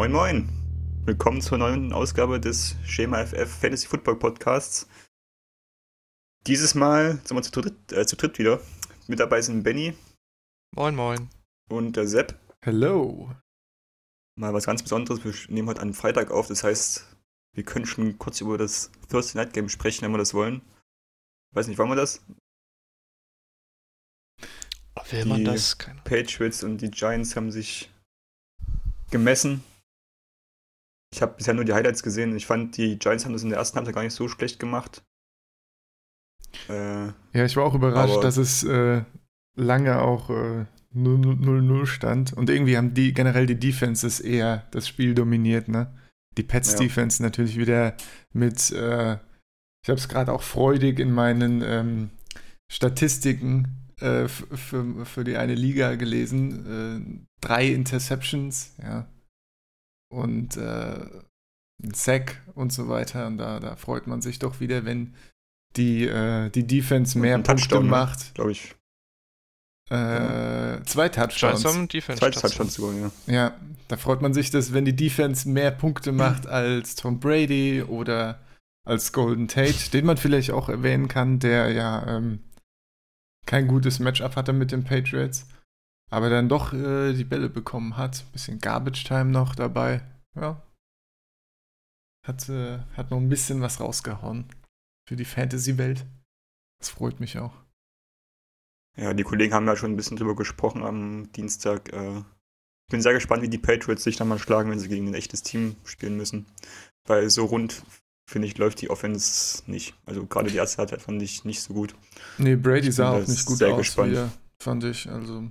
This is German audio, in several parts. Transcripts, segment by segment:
Moin Moin. Willkommen zur neuen Ausgabe des Schema FF Fantasy Football Podcasts. Dieses Mal sind wir zu dritt, äh, zu dritt wieder. Mit dabei sind Benny. Moin Moin. Und der Sepp. Hello. Mal was ganz Besonderes. Wir nehmen heute einen Freitag auf. Das heißt, wir können schon kurz über das Thursday Night Game sprechen, wenn wir das wollen. Weiß nicht, wollen wir das? Will man das? Keine Patriots und die Giants haben sich gemessen. Ich habe bisher nur die Highlights gesehen. Ich fand, die Giants haben das in der ersten Halbzeit gar nicht so schlecht gemacht. Äh, ja, ich war auch überrascht, dass es äh, lange auch äh, 0-0 stand. Und irgendwie haben die generell die Defenses eher das Spiel dominiert, ne? Die Pets ja. Defense natürlich wieder mit, äh, ich habe es gerade auch freudig in meinen ähm, Statistiken äh, für, für die eine Liga gelesen. Äh, drei Interceptions, ja. Und äh, ein Sack und so weiter. Und da, da freut man sich doch wieder, wenn die, äh, die Defense mehr Punkte ne? macht. Glaube ich. Äh, zwei Touchdowns. Zwei Touchdowns sogar, ja. Ja, da freut man sich, dass wenn die Defense mehr Punkte macht als Tom Brady oder als Golden Tate, den man vielleicht auch erwähnen kann, der ja ähm, kein gutes Matchup hatte mit den Patriots, aber dann doch äh, die Bälle bekommen hat. Bisschen Garbage Time noch dabei. Ja. Hat, äh, hat noch ein bisschen was rausgehauen für die Fantasy-Welt. Das freut mich auch. Ja, die Kollegen haben ja schon ein bisschen drüber gesprochen am Dienstag. Äh, ich bin sehr gespannt, wie die Patriots sich dann mal schlagen, wenn sie gegen ein echtes Team spielen müssen. Weil so rund finde ich, läuft die Offense nicht. Also gerade die erste Halbzeit fand ich nicht so gut. Nee, Brady sah auch nicht gut sehr aus gespannt. wieder, fand ich. Also.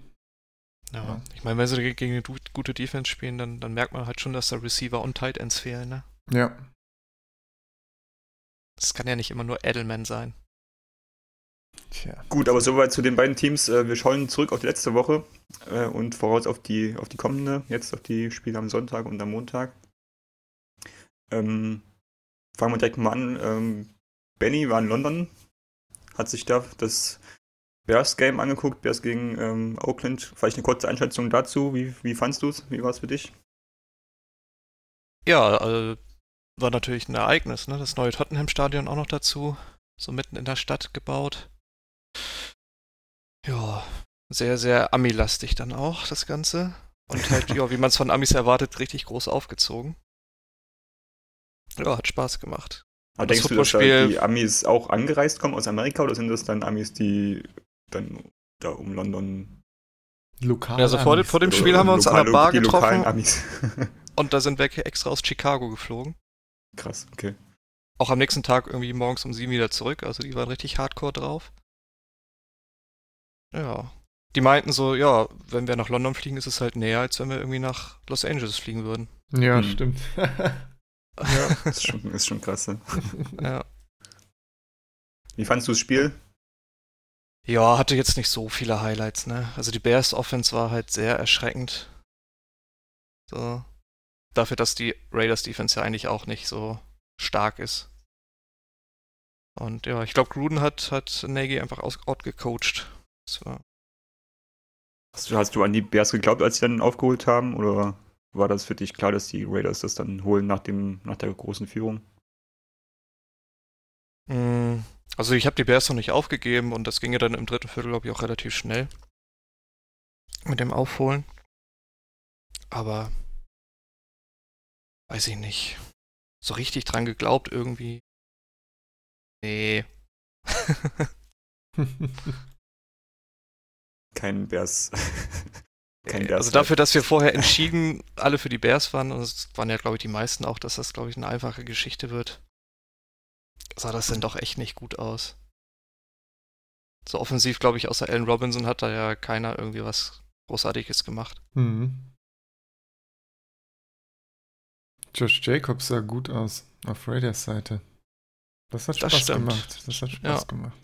Ja, ja. ich meine, wenn sie gegen eine gute Defense spielen, dann, dann merkt man halt schon, dass da Receiver und Tight Ends fehlen, ne? Ja. Das kann ja nicht immer nur Edelman sein. Tja. Gut, aber soweit zu den beiden Teams. Äh, wir schauen zurück auf die letzte Woche äh, und voraus auf die, auf die kommende, jetzt auf die Spiele am Sonntag und am Montag. Ähm, fangen wir direkt mal an. Ähm, Benny war in London, hat sich da das Bears-Game angeguckt, Bears gegen ähm, Oakland. Vielleicht eine kurze Einschätzung dazu. Wie, wie fandst du es? Wie war es für dich? Ja, also, war natürlich ein Ereignis. Ne? Das neue Tottenham-Stadion auch noch dazu, so mitten in der Stadt gebaut. Ja, sehr, sehr Ami-lastig dann auch, das Ganze. Und halt, ja, wie man es von Amis erwartet, richtig groß aufgezogen. Ja, hat Spaß gemacht. Aber denkst du, dass da die Amis auch angereist kommen aus Amerika oder sind das dann Amis, die dann da um London Lokal. Also vor, vor dem Spiel haben wir uns an der Bar getroffen. Amis. und da sind welche extra aus Chicago geflogen. Krass, okay. Auch am nächsten Tag irgendwie morgens um sieben wieder zurück. Also die waren richtig hardcore drauf. Ja. Die meinten so, ja, wenn wir nach London fliegen, ist es halt näher, als wenn wir irgendwie nach Los Angeles fliegen würden. Ja, hm. stimmt. Ja, ist schon, ist schon krass. Ne? ja. Wie fandest du das Spiel? Ja, hatte jetzt nicht so viele Highlights, ne? Also die Bears Offense war halt sehr erschreckend. So. Dafür, dass die Raiders Defense ja eigentlich auch nicht so stark ist. Und ja, ich glaube, Gruden hat, hat Nagy einfach outgecoacht. Das war. Hast du, hast du an die Bears geglaubt, als sie dann aufgeholt haben? Oder war das für dich klar, dass die Raiders das dann holen nach, dem, nach der großen Führung? Mm, also ich habe die Bears noch nicht aufgegeben und das ging ja dann im dritten Viertel, glaube ich, auch relativ schnell mit dem Aufholen. Aber weiß ich nicht. So richtig dran geglaubt irgendwie. Nee. Kein Bears kein Bears. Also dafür, dass wir vorher entschieden alle für die Bears waren, und es waren ja, glaube ich, die meisten auch, dass das, glaube ich, eine einfache Geschichte wird, sah das denn doch echt nicht gut aus. So offensiv, glaube ich, außer Allen Robinson hat da ja keiner irgendwie was Großartiges gemacht. Mhm. Josh Jacobs sah gut aus auf Raiders Seite. Das hat Spaß das gemacht. Das hat Spaß ja. gemacht.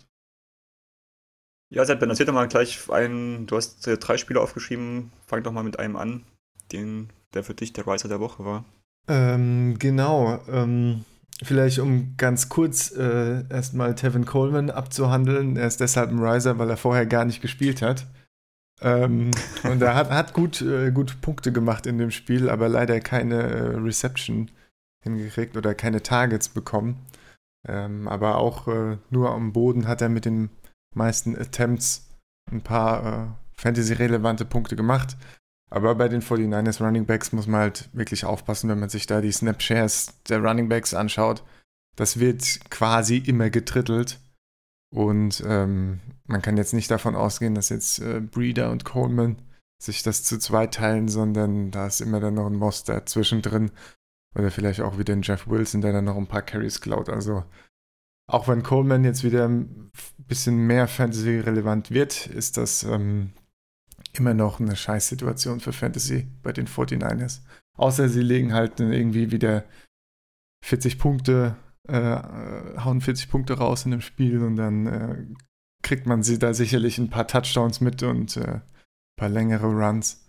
Ja, Sepp, dann erzähl doch mal gleich einen, du hast äh, drei Spiele aufgeschrieben, fang doch mal mit einem an, den, der für dich der Riser der Woche war. Ähm, genau, ähm, vielleicht um ganz kurz äh, erstmal Tevin Coleman abzuhandeln. Er ist deshalb ein Riser, weil er vorher gar nicht gespielt hat. Ähm, und er hat, hat gut, äh, gut Punkte gemacht in dem Spiel, aber leider keine äh, Reception hingekriegt oder keine Targets bekommen. Ähm, aber auch äh, nur am Boden hat er mit den meisten Attempts ein paar äh, Fantasy-relevante Punkte gemacht. Aber bei den 49ers Running Backs muss man halt wirklich aufpassen, wenn man sich da die Snapshares der Running Backs anschaut. Das wird quasi immer getrittelt. Und ähm, man kann jetzt nicht davon ausgehen, dass jetzt äh, Breeder und Coleman sich das zu zweit teilen, sondern da ist immer dann noch ein Monster zwischendrin. Oder vielleicht auch wieder ein Jeff Wilson, der dann noch ein paar Carries klaut. Also auch wenn Coleman jetzt wieder ein bisschen mehr Fantasy-relevant wird, ist das ähm, immer noch eine Scheißsituation für Fantasy bei den 49ers. Außer sie legen halt irgendwie wieder 40 Punkte, äh, hauen 40 Punkte raus in dem Spiel und dann äh, kriegt man sie da sicherlich ein paar Touchdowns mit und äh, ein paar längere Runs.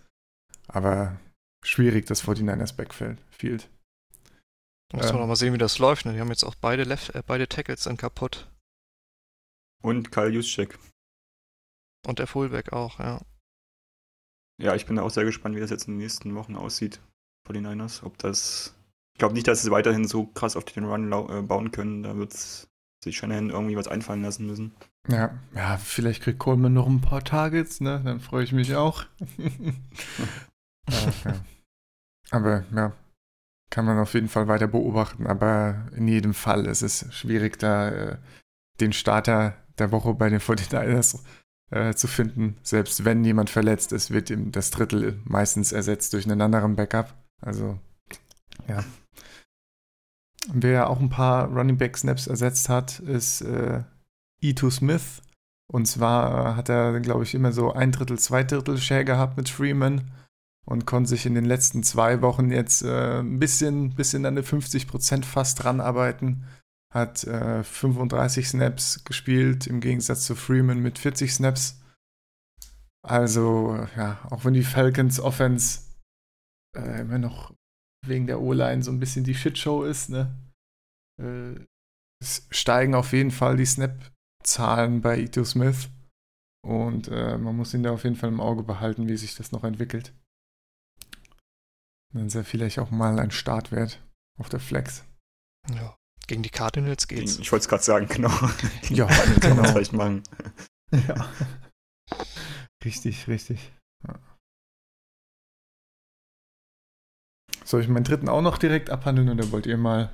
Aber schwierig, das 49ers Backfield. Field. Muss ähm, man noch mal sehen, wie das läuft. Ne? Die haben jetzt auch beide, Left äh, beide Tackles dann kaputt. Und Karl Juszczyk. Und der Fullback auch, ja. Ja, ich bin auch sehr gespannt, wie das jetzt in den nächsten Wochen aussieht vor den Niners. Ob das. Ich glaube nicht, dass sie weiterhin so krass auf den Run äh, bauen können. Da wird sich Shanahan irgendwie was einfallen lassen müssen. Ja, ja, vielleicht kriegt Coleman noch ein paar Targets, ne? Dann freue ich mich auch. okay. Aber ja, kann man auf jeden Fall weiter beobachten. Aber in jedem Fall ist es schwierig, da äh, den Starter der Woche bei den 49ers äh, zu finden. Selbst wenn jemand verletzt ist, wird ihm das Drittel meistens ersetzt durch einen anderen Backup. Also, ja. Wer auch ein paar Running Back Snaps ersetzt hat, ist äh, E2 Smith. Und zwar hat er, glaube ich, immer so ein Drittel, zwei Drittel Share gehabt mit Freeman und konnte sich in den letzten zwei Wochen jetzt äh, ein bisschen, bisschen an die 50% fast dran arbeiten hat äh, 35 Snaps gespielt, im Gegensatz zu Freeman mit 40 Snaps. Also, ja, auch wenn die Falcons Offense äh, immer noch wegen der O-Line so ein bisschen die Shitshow ist, ne? Äh, es steigen auf jeden Fall die Snap-Zahlen bei Ito Smith. Und äh, man muss ihn da auf jeden Fall im Auge behalten, wie sich das noch entwickelt. Dann ist er vielleicht auch mal ein Startwert auf der Flex. Ja. Gegen die Cardinals geht's. Ich wollte es gerade sagen, genau. ja, kann man vielleicht machen. Ja. Richtig, richtig. Ja. Soll ich meinen dritten auch noch direkt abhandeln oder wollt ihr mal?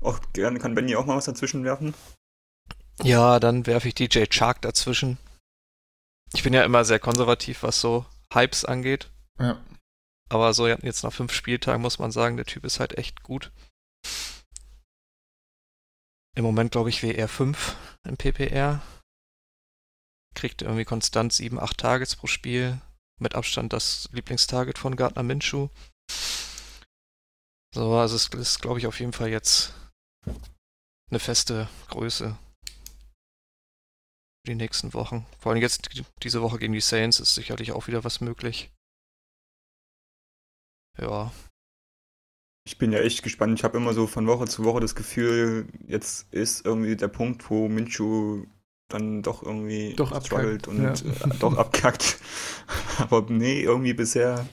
Auch gerne kann Benny auch mal was dazwischen werfen. Ja, dann werfe ich DJ Chark dazwischen. Ich bin ja immer sehr konservativ, was so Hypes angeht. Ja. Aber so jetzt nach fünf Spieltagen muss man sagen, der Typ ist halt echt gut. Im Moment glaube ich WR 5 im PPR. Kriegt irgendwie konstant 7, 8 Targets pro Spiel. Mit Abstand das Lieblingstarget von Gardner Minshew. So, also es ist, glaube ich, auf jeden Fall jetzt eine feste Größe die nächsten Wochen. Vor allem jetzt diese Woche gegen die Saints ist sicherlich auch wieder was möglich. Ja, ich bin ja echt gespannt. Ich habe immer so von Woche zu Woche das Gefühl, jetzt ist irgendwie der Punkt, wo Minshu dann doch irgendwie doch struggelt und ja. äh, doch abkackt. Aber nee, irgendwie bisher.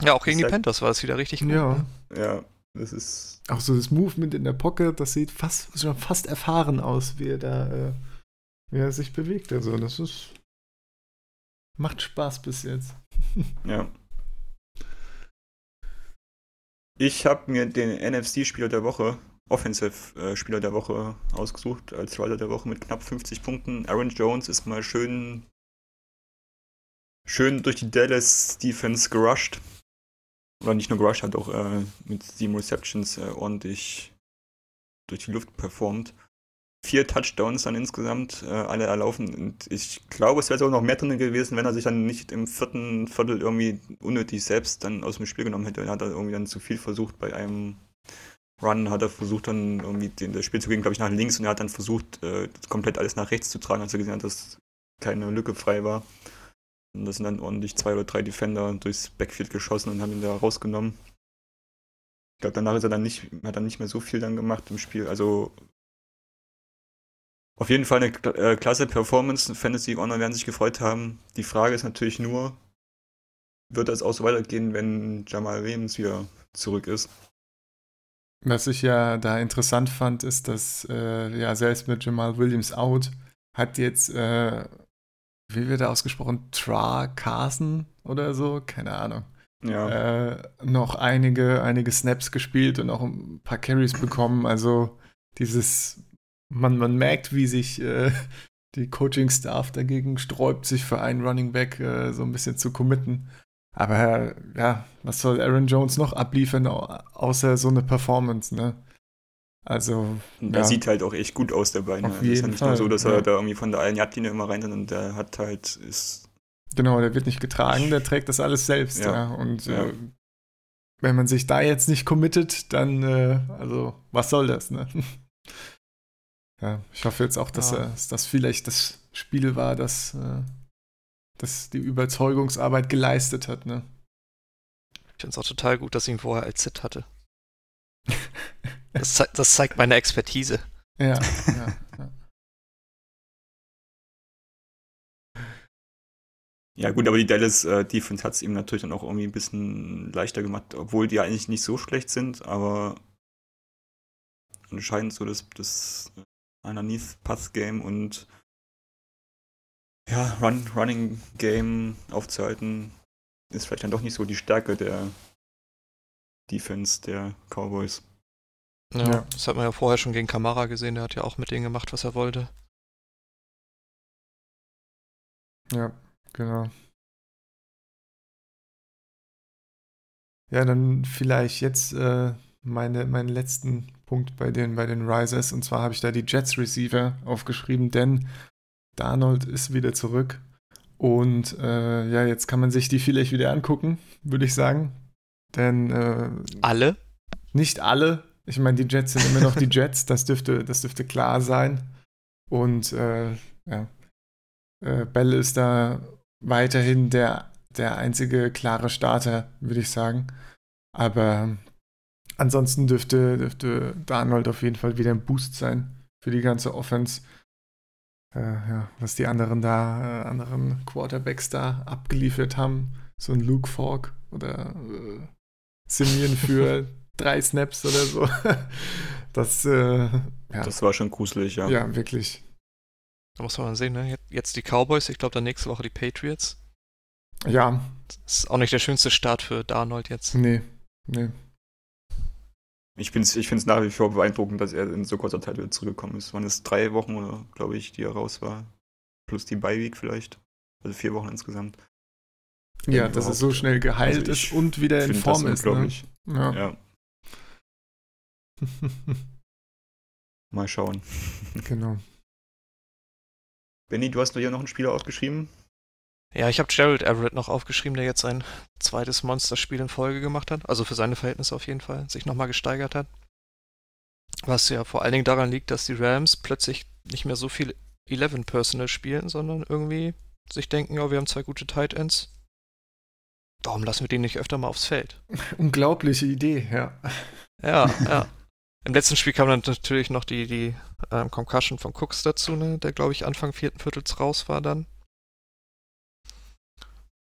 Ja, auch gegen die Panthers war es wieder richtig gut. Ja. Ne? Ja, das ist. Auch so das Movement in der Pocket, das sieht fast schon fast erfahren aus, wie er da, äh, wie er sich bewegt. Also, das ist. Macht Spaß bis jetzt. ja. Ich habe mir den NFC-Spieler der Woche, Offensive-Spieler der Woche ausgesucht, als Rider der Woche mit knapp 50 Punkten. Aaron Jones ist mal schön, schön durch die Dallas Defense gerusht. Oder nicht nur gerusht, hat auch äh, mit sieben Receptions äh, ordentlich durch die Luft performt vier Touchdowns dann insgesamt, äh, alle erlaufen. Und ich glaube, es wäre sogar noch mehr drin gewesen, wenn er sich dann nicht im vierten Viertel irgendwie unnötig selbst dann aus dem Spiel genommen hätte. Er hat er irgendwie dann zu viel versucht bei einem Run, hat er versucht dann irgendwie den, das Spiel zu gehen, glaube ich, nach links und er hat dann versucht, äh, komplett alles nach rechts zu tragen, als er gesehen hat, dass keine Lücke frei war. Und das sind dann ordentlich zwei oder drei Defender durchs Backfield geschossen und haben ihn da rausgenommen. Ich glaube, danach ist er dann nicht, hat er nicht mehr so viel dann gemacht im Spiel. Also Auf jeden Fall eine äh, klasse Performance. Fantasy Honor werden sich gefreut haben. Die Frage ist natürlich nur, wird das auch so weitergehen, wenn Jamal Williams wieder zurück ist? Was ich ja da interessant fand, ist, dass äh, ja selbst mit Jamal Williams out hat jetzt, äh, wie wird er ausgesprochen, Tra Carson oder so, keine Ahnung. Ja. Äh, noch einige, einige Snaps gespielt und auch ein paar Carries bekommen. Also dieses man, man merkt, wie sich äh, die Coaching-Staff dagegen sträubt, sich für einen Running Back äh, so ein bisschen zu committen. Aber ja, was soll Aaron Jones noch abliefern, außer so eine Performance, ne? Also. Der ja. sieht halt auch echt gut aus dabei. Ne? Auf jeden ist ja nicht Fall, nur so, dass ja. er da irgendwie von der einen Yardlinie immer rein und der hat halt. Ist genau, der wird nicht getragen, der trägt das alles selbst, ja. ja. Und äh, wenn man sich da jetzt nicht committet, dann, äh, also, was soll das, ne? Ja, ich hoffe jetzt auch, dass ja. das vielleicht das Spiel war, das, äh, das die Überzeugungsarbeit geleistet hat. Ne? Ich finde es auch total gut, dass ich ihn vorher als Sit hatte. das, ze das, zeigt meine Expertise. Ja, ja, ja. Ja, gut, aber die Dallas äh, Defense hat es ihm natürlich dann auch irgendwie ein bisschen leichter gemacht, obwohl die eigentlich nicht so schlecht sind, aber anscheinend so das, das underneath Pass Game und ja, Run, Running Game aufzuhalten, ist vielleicht dann doch nicht so die Stärke der Defense der Cowboys. Ja, ja, das hat man ja vorher schon gegen Kamara gesehen, der hat ja auch mit denen gemacht, was er wollte. Ja, genau. Ja, dann vielleicht jetzt äh, meine, meinen letzten Punkt bei den, bei den Risers. Und zwar habe ich da die Jets Receiver aufgeschrieben, denn Darnold ist wieder zurück. Und äh, ja, jetzt kann man sich die vielleicht wieder angucken, würde ich sagen. Denn äh, alle? Nicht alle. Ich meine, die Jets sind immer noch die Jets, das dürfte, das dürfte klar sein. Und äh, ja, äh, Bell ist da weiterhin der, der einzige klare Starter, würde ich sagen. Aber ansonsten dürfte, dürfte Darnold auf jeden Fall wieder ein Boost sein für die ganze Offense. Äh, ja, was die anderen da, äh, anderen Quarterbacks da abgeliefert haben. So ein Luke Falk oder äh, Simeon für drei Snaps oder so. Das, äh, ja. das war schon gruselig, ja. Ja, wirklich. Da muss man sehen, ne? Jetzt die Cowboys, ich glaube dann nächste Woche die Patriots. Ja. Das ist auch nicht der schönste Start für Darnold jetzt. Nee, nee. Ich, ich finde es nach wie vor beeindruckend, dass er in so kurzer Zeit wieder zurückgekommen ist. Waren es drei Wochen oder, glaube ich, die er raus war? Plus die Bye-Week vielleicht. Also vier Wochen insgesamt. Ja, dass er so schnell geheilt also ist und wieder in Form ist. Ne? Ja. ja. Mal schauen. Genau. Benny, du hast hier noch einen Spieler aufgeschrieben. Ja, ich habe Gerald Everett noch aufgeschrieben, der jetzt sein zweites Monsterspiel in Folge gemacht hat. Also für seine Verhältnisse auf jeden Fall, sich nochmal gesteigert hat. Was ja vor allen Dingen daran liegt, dass die Rams plötzlich nicht mehr so viel 11 Personal spielen, sondern irgendwie sich denken, ja, wir haben zwei gute Tight Ends. Warum lassen wir den nicht öfter mal aufs Feld? Unglaubliche Idee, ja. Ja, ja. Im letzten Spiel kam dann natürlich noch die, die ähm, Concussion von Cooks dazu, ne, der glaube ich Anfang vierten Viertels raus war dann.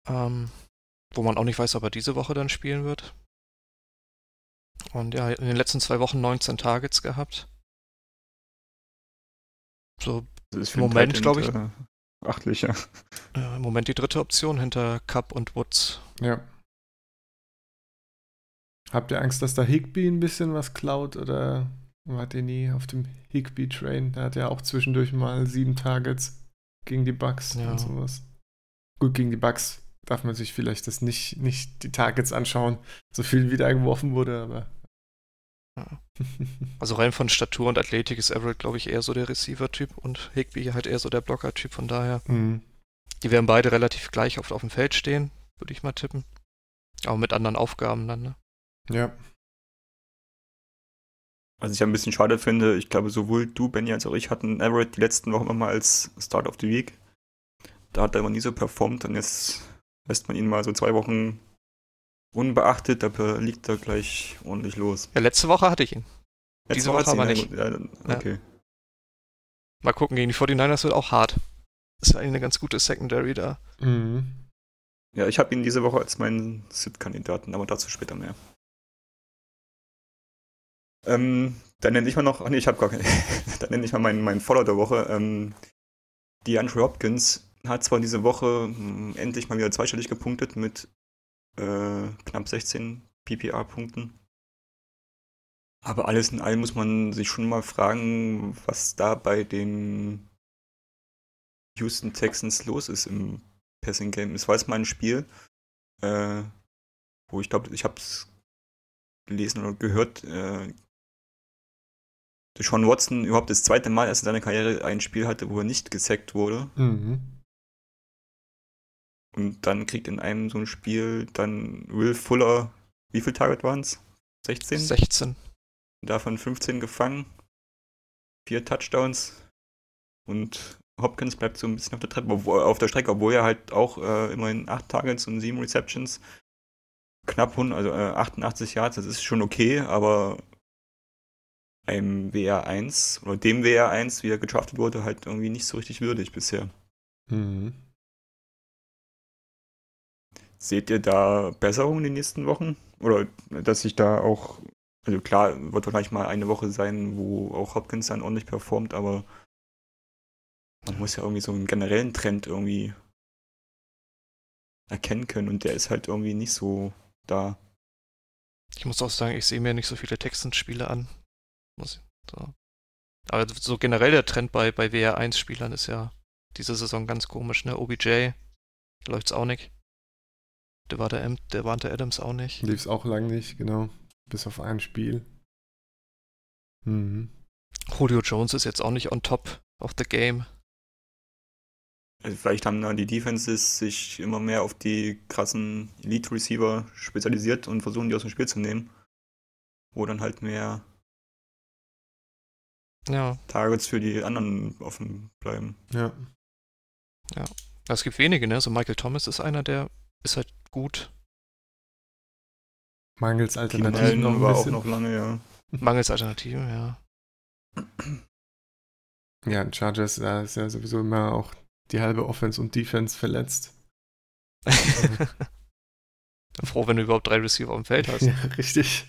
Ähm, wo man auch nicht weiß, ob er diese Woche dann spielen wird. Und ja, in den letzten zwei Wochen 19 Targets gehabt. So im Moment, glaube ich. Äh, achtlich, ja. Im Moment die dritte Option hinter Cup und Woods. Ja. Habt ihr Angst, dass da Higby ein bisschen was klaut oder wart ihr nie auf dem Higby-Train? Der hat ja auch zwischendurch mal sieben Targets gegen die Bugs ja. und sowas. Gut, gegen die Bugs darf man sich vielleicht das nicht, nicht die Targets anschauen, so viel wieder geworfen wurde, aber. Ja. Also rein von Statur und Athletik ist Everett, glaube ich, eher so der Receiver-Typ und Higby halt eher so der Blocker-Typ, von daher. Mhm. Die werden beide relativ gleich oft auf dem Feld stehen, würde ich mal tippen. Aber mit anderen Aufgaben dann, ne? Ja. Was ich ein bisschen schade finde, ich glaube, sowohl du, Benny, als auch ich hatten Everett die letzten Wochen immer als Start of the Week. Da hat er aber nie so performt und jetzt lässt man ihn mal so zwei Wochen unbeachtet, aber liegt er gleich ordentlich los. Ja, letzte Woche hatte ich ihn. Letzte Diese Woche, Woche aber nicht. Ja, okay. Ja. Mal gucken, gegen die 49ers wird auch hart. Das ist eigentlich eine ganz gute Secondary da. Mhm. Ja, ich habe ihn diese Woche als meinen Sit-Kandidaten, aber dazu später mehr. Ähm, dann nenne ich mal noch, ach nee, ich habe gar keine, dann nenne ich mal meinen, meinen Follow der Woche. Ähm, die Andrew Hopkins hat zwar diese Woche hm, endlich mal wieder zweistellig gepunktet mit äh, knapp 16 PPR-Punkten. Aber alles in allem muss man sich schon mal fragen, was da bei den Houston Texans los ist im Passing Game. Es war jetzt mal ein Spiel, äh, wo ich glaube, ich habe es gelesen oder gehört, äh, Sean Watson überhaupt das zweite Mal erst in seiner Karriere ein Spiel hatte, wo er nicht gesackt wurde. Mhm. Und dann kriegt in einem so ein Spiel dann Will Fuller, wie viel Target waren es? 16? 16. Davon 15 gefangen, vier Touchdowns und Hopkins bleibt so ein bisschen auf der, Treppe, auf der Strecke, obwohl er halt auch äh, immerhin 8 Targets und 7 Receptions, knapp 100, also äh, 88 Yards, das ist schon okay, aber einem WR1 oder dem WR1, wie er gedraftet wurde, halt irgendwie nicht so richtig würdig bisher. Mhm. Seht ihr da Besserungen in den nächsten Wochen? Oder dass sich da auch, also klar, wird wahrscheinlich mal eine Woche sein, wo auch Hopkins dann ordentlich performt, aber man muss ja irgendwie so einen generellen Trend irgendwie erkennen können und der ist halt irgendwie nicht so da. Ich muss auch sagen, ich sehe mir nicht so viele Texans-Spiele an. Muss, so. Aber so generell der Trend bei, bei WR1-Spielern ist ja diese Saison ganz komisch, ne? OBJ läuft's auch nicht. Der war der, der war der Adams auch nicht. Lief's auch lang nicht, genau. Bis auf ein Spiel. Mhm. Julio Jones ist jetzt auch nicht on top of the game. Also vielleicht haben dann die Defenses sich immer mehr auf die krassen Elite-Receiver spezialisiert und versuchen die aus dem Spiel zu nehmen. Wo dann halt mehr ja. Targets für die anderen offen bleiben. Ja. Ja. Es gibt wenige, ne? So Michael Thomas ist einer, der ist halt gut. Mangels Alternativen noch war auch noch lange, ja. Mangels Alternativen, ja. Ja, Chargers, da ist ja sowieso immer auch die halbe Offense und Defense verletzt. Froh, wenn du überhaupt drei Receiver auf dem Feld hast. Ja, richtig.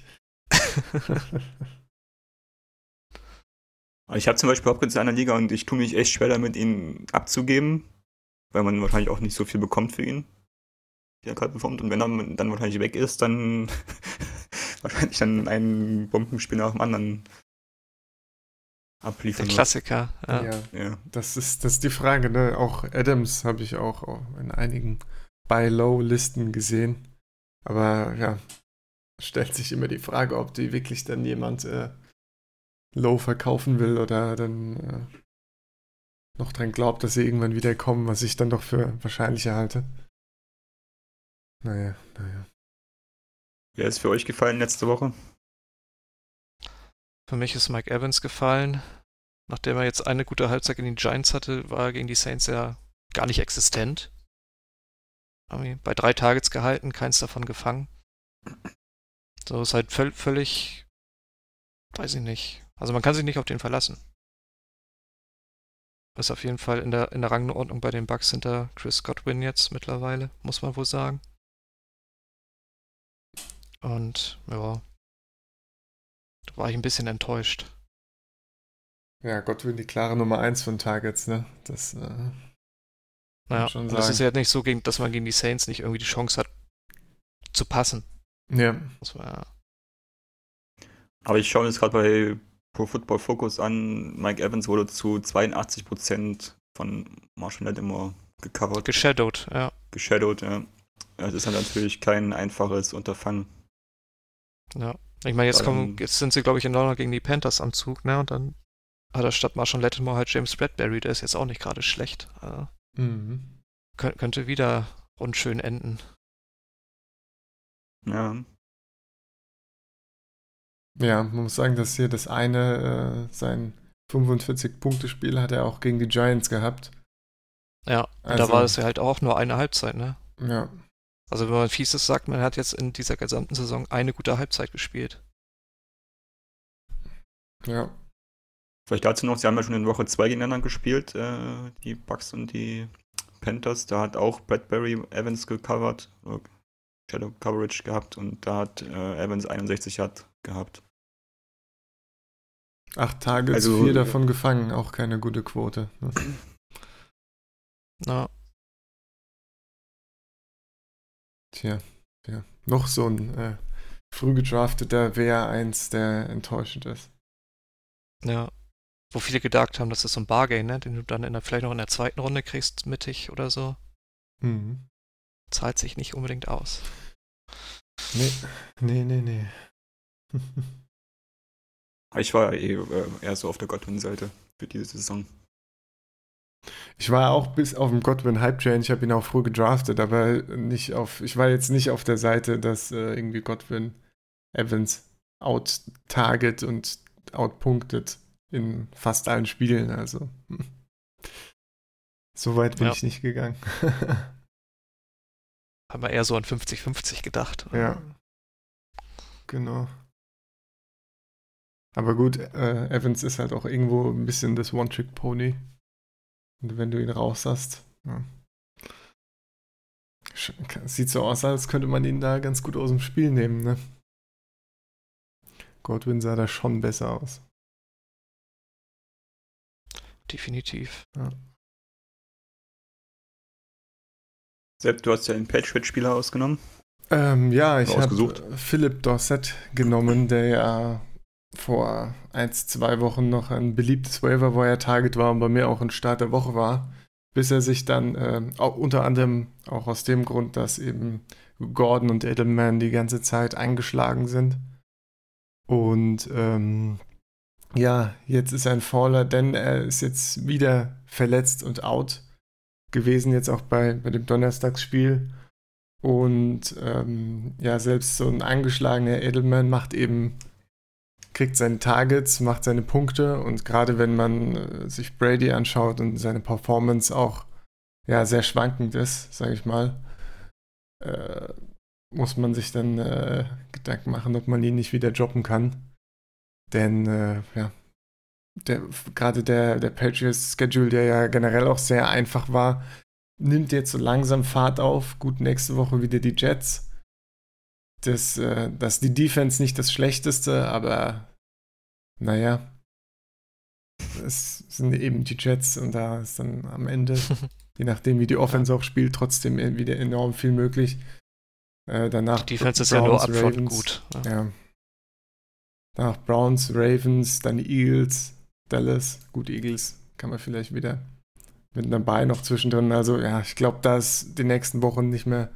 ich habe zum Beispiel Hopkins in einer Liga und ich tue mich echt schwer damit, ihn abzugeben, weil man wahrscheinlich auch nicht so viel bekommt für ihn, wie er gerade bekommt. Und wenn er dann wahrscheinlich weg ist, dann wahrscheinlich dann ein Bombenspiel nach dem anderen abliefern. Der Klassiker, ja. ja. ja. Das, ist, das ist die Frage, ne? Auch Adams habe ich auch in einigen Buy-Low-Listen gesehen. Aber ja, stellt sich immer die Frage, ob die wirklich dann jemand äh, Low verkaufen will oder dann äh, noch dran glaubt, dass sie irgendwann wieder kommen, was ich dann doch für wahrscheinlicher halte. Naja, naja. Wer ist für euch gefallen letzte Woche? Für mich ist Mike Evans gefallen. Nachdem er jetzt eine gute Halbzeit gegen die Giants hatte, war er gegen die Saints ja gar nicht existent. Bei drei Targets gehalten, keins davon gefangen. So ist halt völ völlig, weiß ich nicht. Also man kann sich nicht auf den verlassen. Ist auf jeden Fall in der, in der Rangordnung bei den Bucks hinter Chris Godwin jetzt mittlerweile, muss man wohl sagen. Und ja, da war ich ein bisschen enttäuscht. Ja, Godwin die klare Nummer 1 von Targets, ne? Das, äh, naja, schon sagen. das ist ja nicht so, dass man gegen die Saints nicht irgendwie die Chance hat, zu passen. Ja. Das war, Aber ich schaue mir jetzt gerade bei Pro Football Focus an, Mike Evans wurde zu 82% von Marshall Lattimore gecovert. Geshadowed, ja. Geshadowed, ja. Das ist natürlich kein einfaches Unterfangen. Ja. Ich meine, jetzt, kommen, jetzt sind sie, glaube ich, in London gegen die Panthers am Zug, ne? Und dann hat er statt Marshall Lattimore halt James Bradbury, der ist jetzt auch nicht gerade schlecht. Also mhm. könnt, könnte wieder unschön enden. Ja. Ja, man muss sagen, dass hier das eine, äh, sein 45-Punkte-Spiel hat er auch gegen die Giants gehabt. Ja, also, da war es ja halt auch nur eine Halbzeit, ne? Ja. Also wenn man fieses sagt, man hat jetzt in dieser gesamten Saison eine gute Halbzeit gespielt. Ja. Vielleicht dazu noch, sie haben ja schon in Woche 2 gegeneinander gespielt, äh, die Bucks und die Panthers. Da hat auch Bradbury Evans gecovert, äh, Shadow Coverage gehabt und da hat äh, Evans 61 Yard gehabt. Acht Tage, also, vier davon gefangen, auch keine gute Quote. Na. Tja, ja. Noch so ein äh, früh gedrafteter WR1, der enttäuschend ist. Ja. Wo viele gedacht haben, das ist so ein Bargain, ne? den du dann in der, vielleicht noch in der zweiten Runde kriegst, mittig oder so. Mhm. Zahlt sich nicht unbedingt aus. Nee, nee, nee, nee. ich war eh äh, eher so auf der Godwin-Seite für diese Saison. Ich war auch bis auf dem Godwin Hype Train, ich habe ihn auch früh gedraftet, aber nicht auf, ich war jetzt nicht auf der Seite, dass äh, irgendwie Godwin Evans out-target und outpunktet in fast allen Spielen, also. So weit bin ja. ich nicht gegangen. Haben wir eher so an 50-50 gedacht. Ja. Genau. Aber gut, äh, Evans ist halt auch irgendwo ein bisschen das One-Trick-Pony. Und wenn du ihn raus hast, ja. Sieht so aus, als könnte man ihn da ganz gut aus dem Spiel nehmen, ne? Godwin sah da schon besser aus. Definitiv. Ja. Sepp, du hast ja einen Patriot-Spieler ausgenommen. Ähm, ja, ich habe Philipp Dorset genommen, der ja vor ein, zwei Wochen noch ein beliebtes Waiver Wire Target war und bei mir auch ein Start der Woche war, bis er sich dann äh, auch unter anderem auch aus dem Grund, dass eben Gordon und Edelman die ganze Zeit eingeschlagen sind. Und ähm, ja, jetzt ist er ein Faller, denn er ist jetzt wieder verletzt und out gewesen, jetzt auch bei, bei dem Donnerstagsspiel. Und ähm, ja, selbst so ein angeschlagener Edelman macht eben kriegt seine Targets, macht seine Punkte und gerade wenn man äh, sich Brady anschaut und seine Performance auch ja sehr schwankend ist, sage ich mal, äh, muss man sich dann äh, Gedanken machen, ob man ihn nicht wieder droppen kann. Denn äh, ja, der, gerade der, der Patriots Schedule, der ja generell auch sehr einfach war, nimmt jetzt so langsam Fahrt auf. Gut, nächste Woche wieder die Jets das, äh, dass die Defense nicht das Schlechteste, aber naja, es sind eben die Jets und da ist dann am Ende, je nachdem wie die Offense auch spielt, trotzdem wieder enorm viel möglich. Äh, danach die Defense ist ja nur Ravens, gut. Ja. ja. Danach Browns, Ravens, dann Eagles, Dallas. Gut, Eagles kann man vielleicht wieder mit einem Ball noch zwischendrin. Also ja, ich glaube, da ist die nächsten Wochen nicht mehr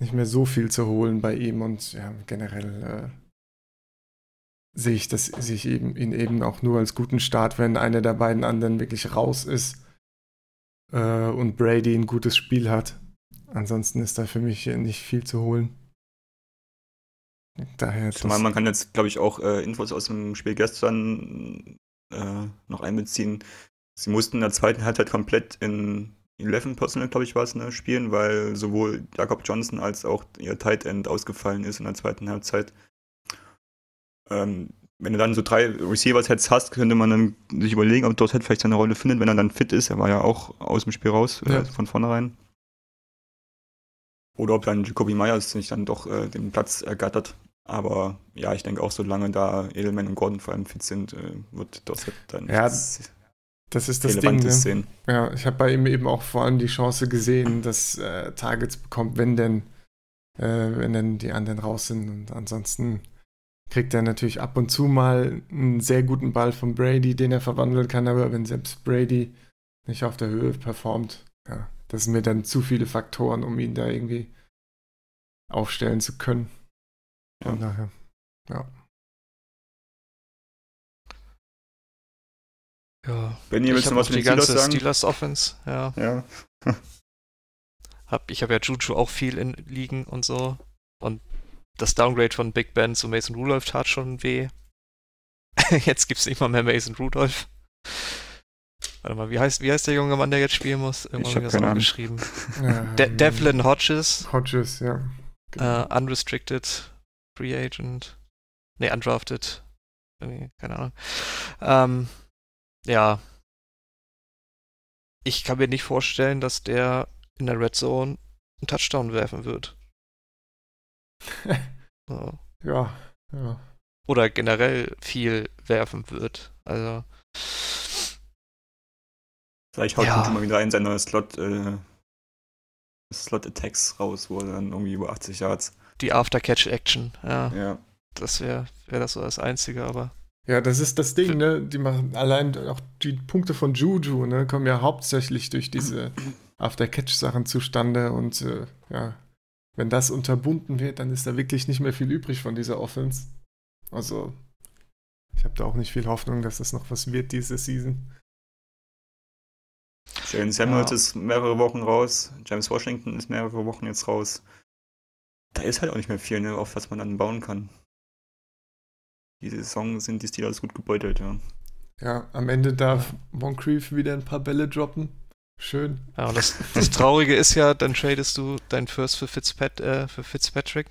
nicht mehr so viel zu holen bei ihm und ja, generell äh, sehe ich das, sehe ich eben, ihn eben auch nur als guten Start, wenn einer der beiden anderen wirklich raus ist äh, und Brady ein gutes Spiel hat. Ansonsten ist da für mich nicht viel zu holen. Daher Zumal man kann jetzt, glaube ich, auch äh, Infos aus dem Spiel gestern äh, noch einbeziehen. Sie mussten in der zweiten Halbzeit komplett in 11 Personal, glaube ich, war es, ne, spielen, weil sowohl Jakob Johnson als auch ihr Tight End ausgefallen ist in der zweiten Halbzeit. Ähm, wenn du dann so drei Receiver-Sets hast, könnte man dann sich überlegen, ob Dorset vielleicht seine Rolle findet, wenn er dann fit ist. Er war ja auch aus dem Spiel raus, äh, ja. äh, von vornherein. Oder ob dann Jacoby Myers sich dann doch äh, den Platz ergattert. Aber ja, ich denke auch, solange da Edelman und Gordon vor allem fit sind, äh, wird Dorset dann ja, das ist das Ding. Ne? Ja, ich habe bei ihm eben auch vor allem die Chance gesehen, dass äh, Targets bekommt, wenn denn, äh, wenn denn die anderen raus sind. Und ansonsten kriegt er natürlich ab und zu mal einen sehr guten Ball von Brady, den er verwandeln kann. Aber wenn selbst Brady nicht auf der Höhe performt, ja, das sind mir dann zu viele Faktoren, um ihn da irgendwie aufstellen zu können. Von ja. daher, ja. Ja. Benny, willst du was die ganze Steelers, Steelers Offense, ja. Ja. hab, ich habe ja Juju auch viel in Ligen und so. Und das Downgrade von Big Ben zu Mason Rudolph tat schon weh. jetzt gibt's nicht mal mehr Mason Rudolph. Warte mal, wie heißt, wie heißt der junge Mann, der jetzt spielen muss? Irgendwann habe ich das geschrieben. De Devlin Hodges. Hodges, ja. Genau. Uh, unrestricted Free Agent. Ne, undrafted. Keine Ahnung. Ähm, Ja. Ich kann mir nicht vorstellen, dass der in der Red Zone einen Touchdown werfen wird. so. Ja, ja. Oder generell viel werfen wird. Also. Vielleicht haut ja. schon mal wieder ein sein neues Slot, äh, Slot Attacks raus, wo er dann irgendwie über 80 Yards. Die After-Catch-Action, ja. Ja. Das wäre wär das so das Einzige, aber. Ja, das ist das Ding, ne? Die machen allein auch die Punkte von Juju, ne, kommen ja hauptsächlich durch diese After-Catch-Sachen zustande und äh, ja, wenn das unterbunden wird, dann ist da wirklich nicht mehr viel übrig von dieser Offense. Also, ich habe da auch nicht viel Hoffnung, dass das noch was wird diese Season. Jalen Samuels ja. ist mehrere Wochen raus, James Washington ist mehrere Wochen jetzt raus. Da ist halt auch nicht mehr viel, ne, auf was man dann bauen kann. Diese Saison sind die Steelers gut gebeutelt, ja. Ja, am Ende darf Moncrief wieder ein paar Bälle droppen. Schön. Ja, und das, das Traurige ist ja, dann tradest du dein First für, Fitzpat, äh, für Fitzpatrick.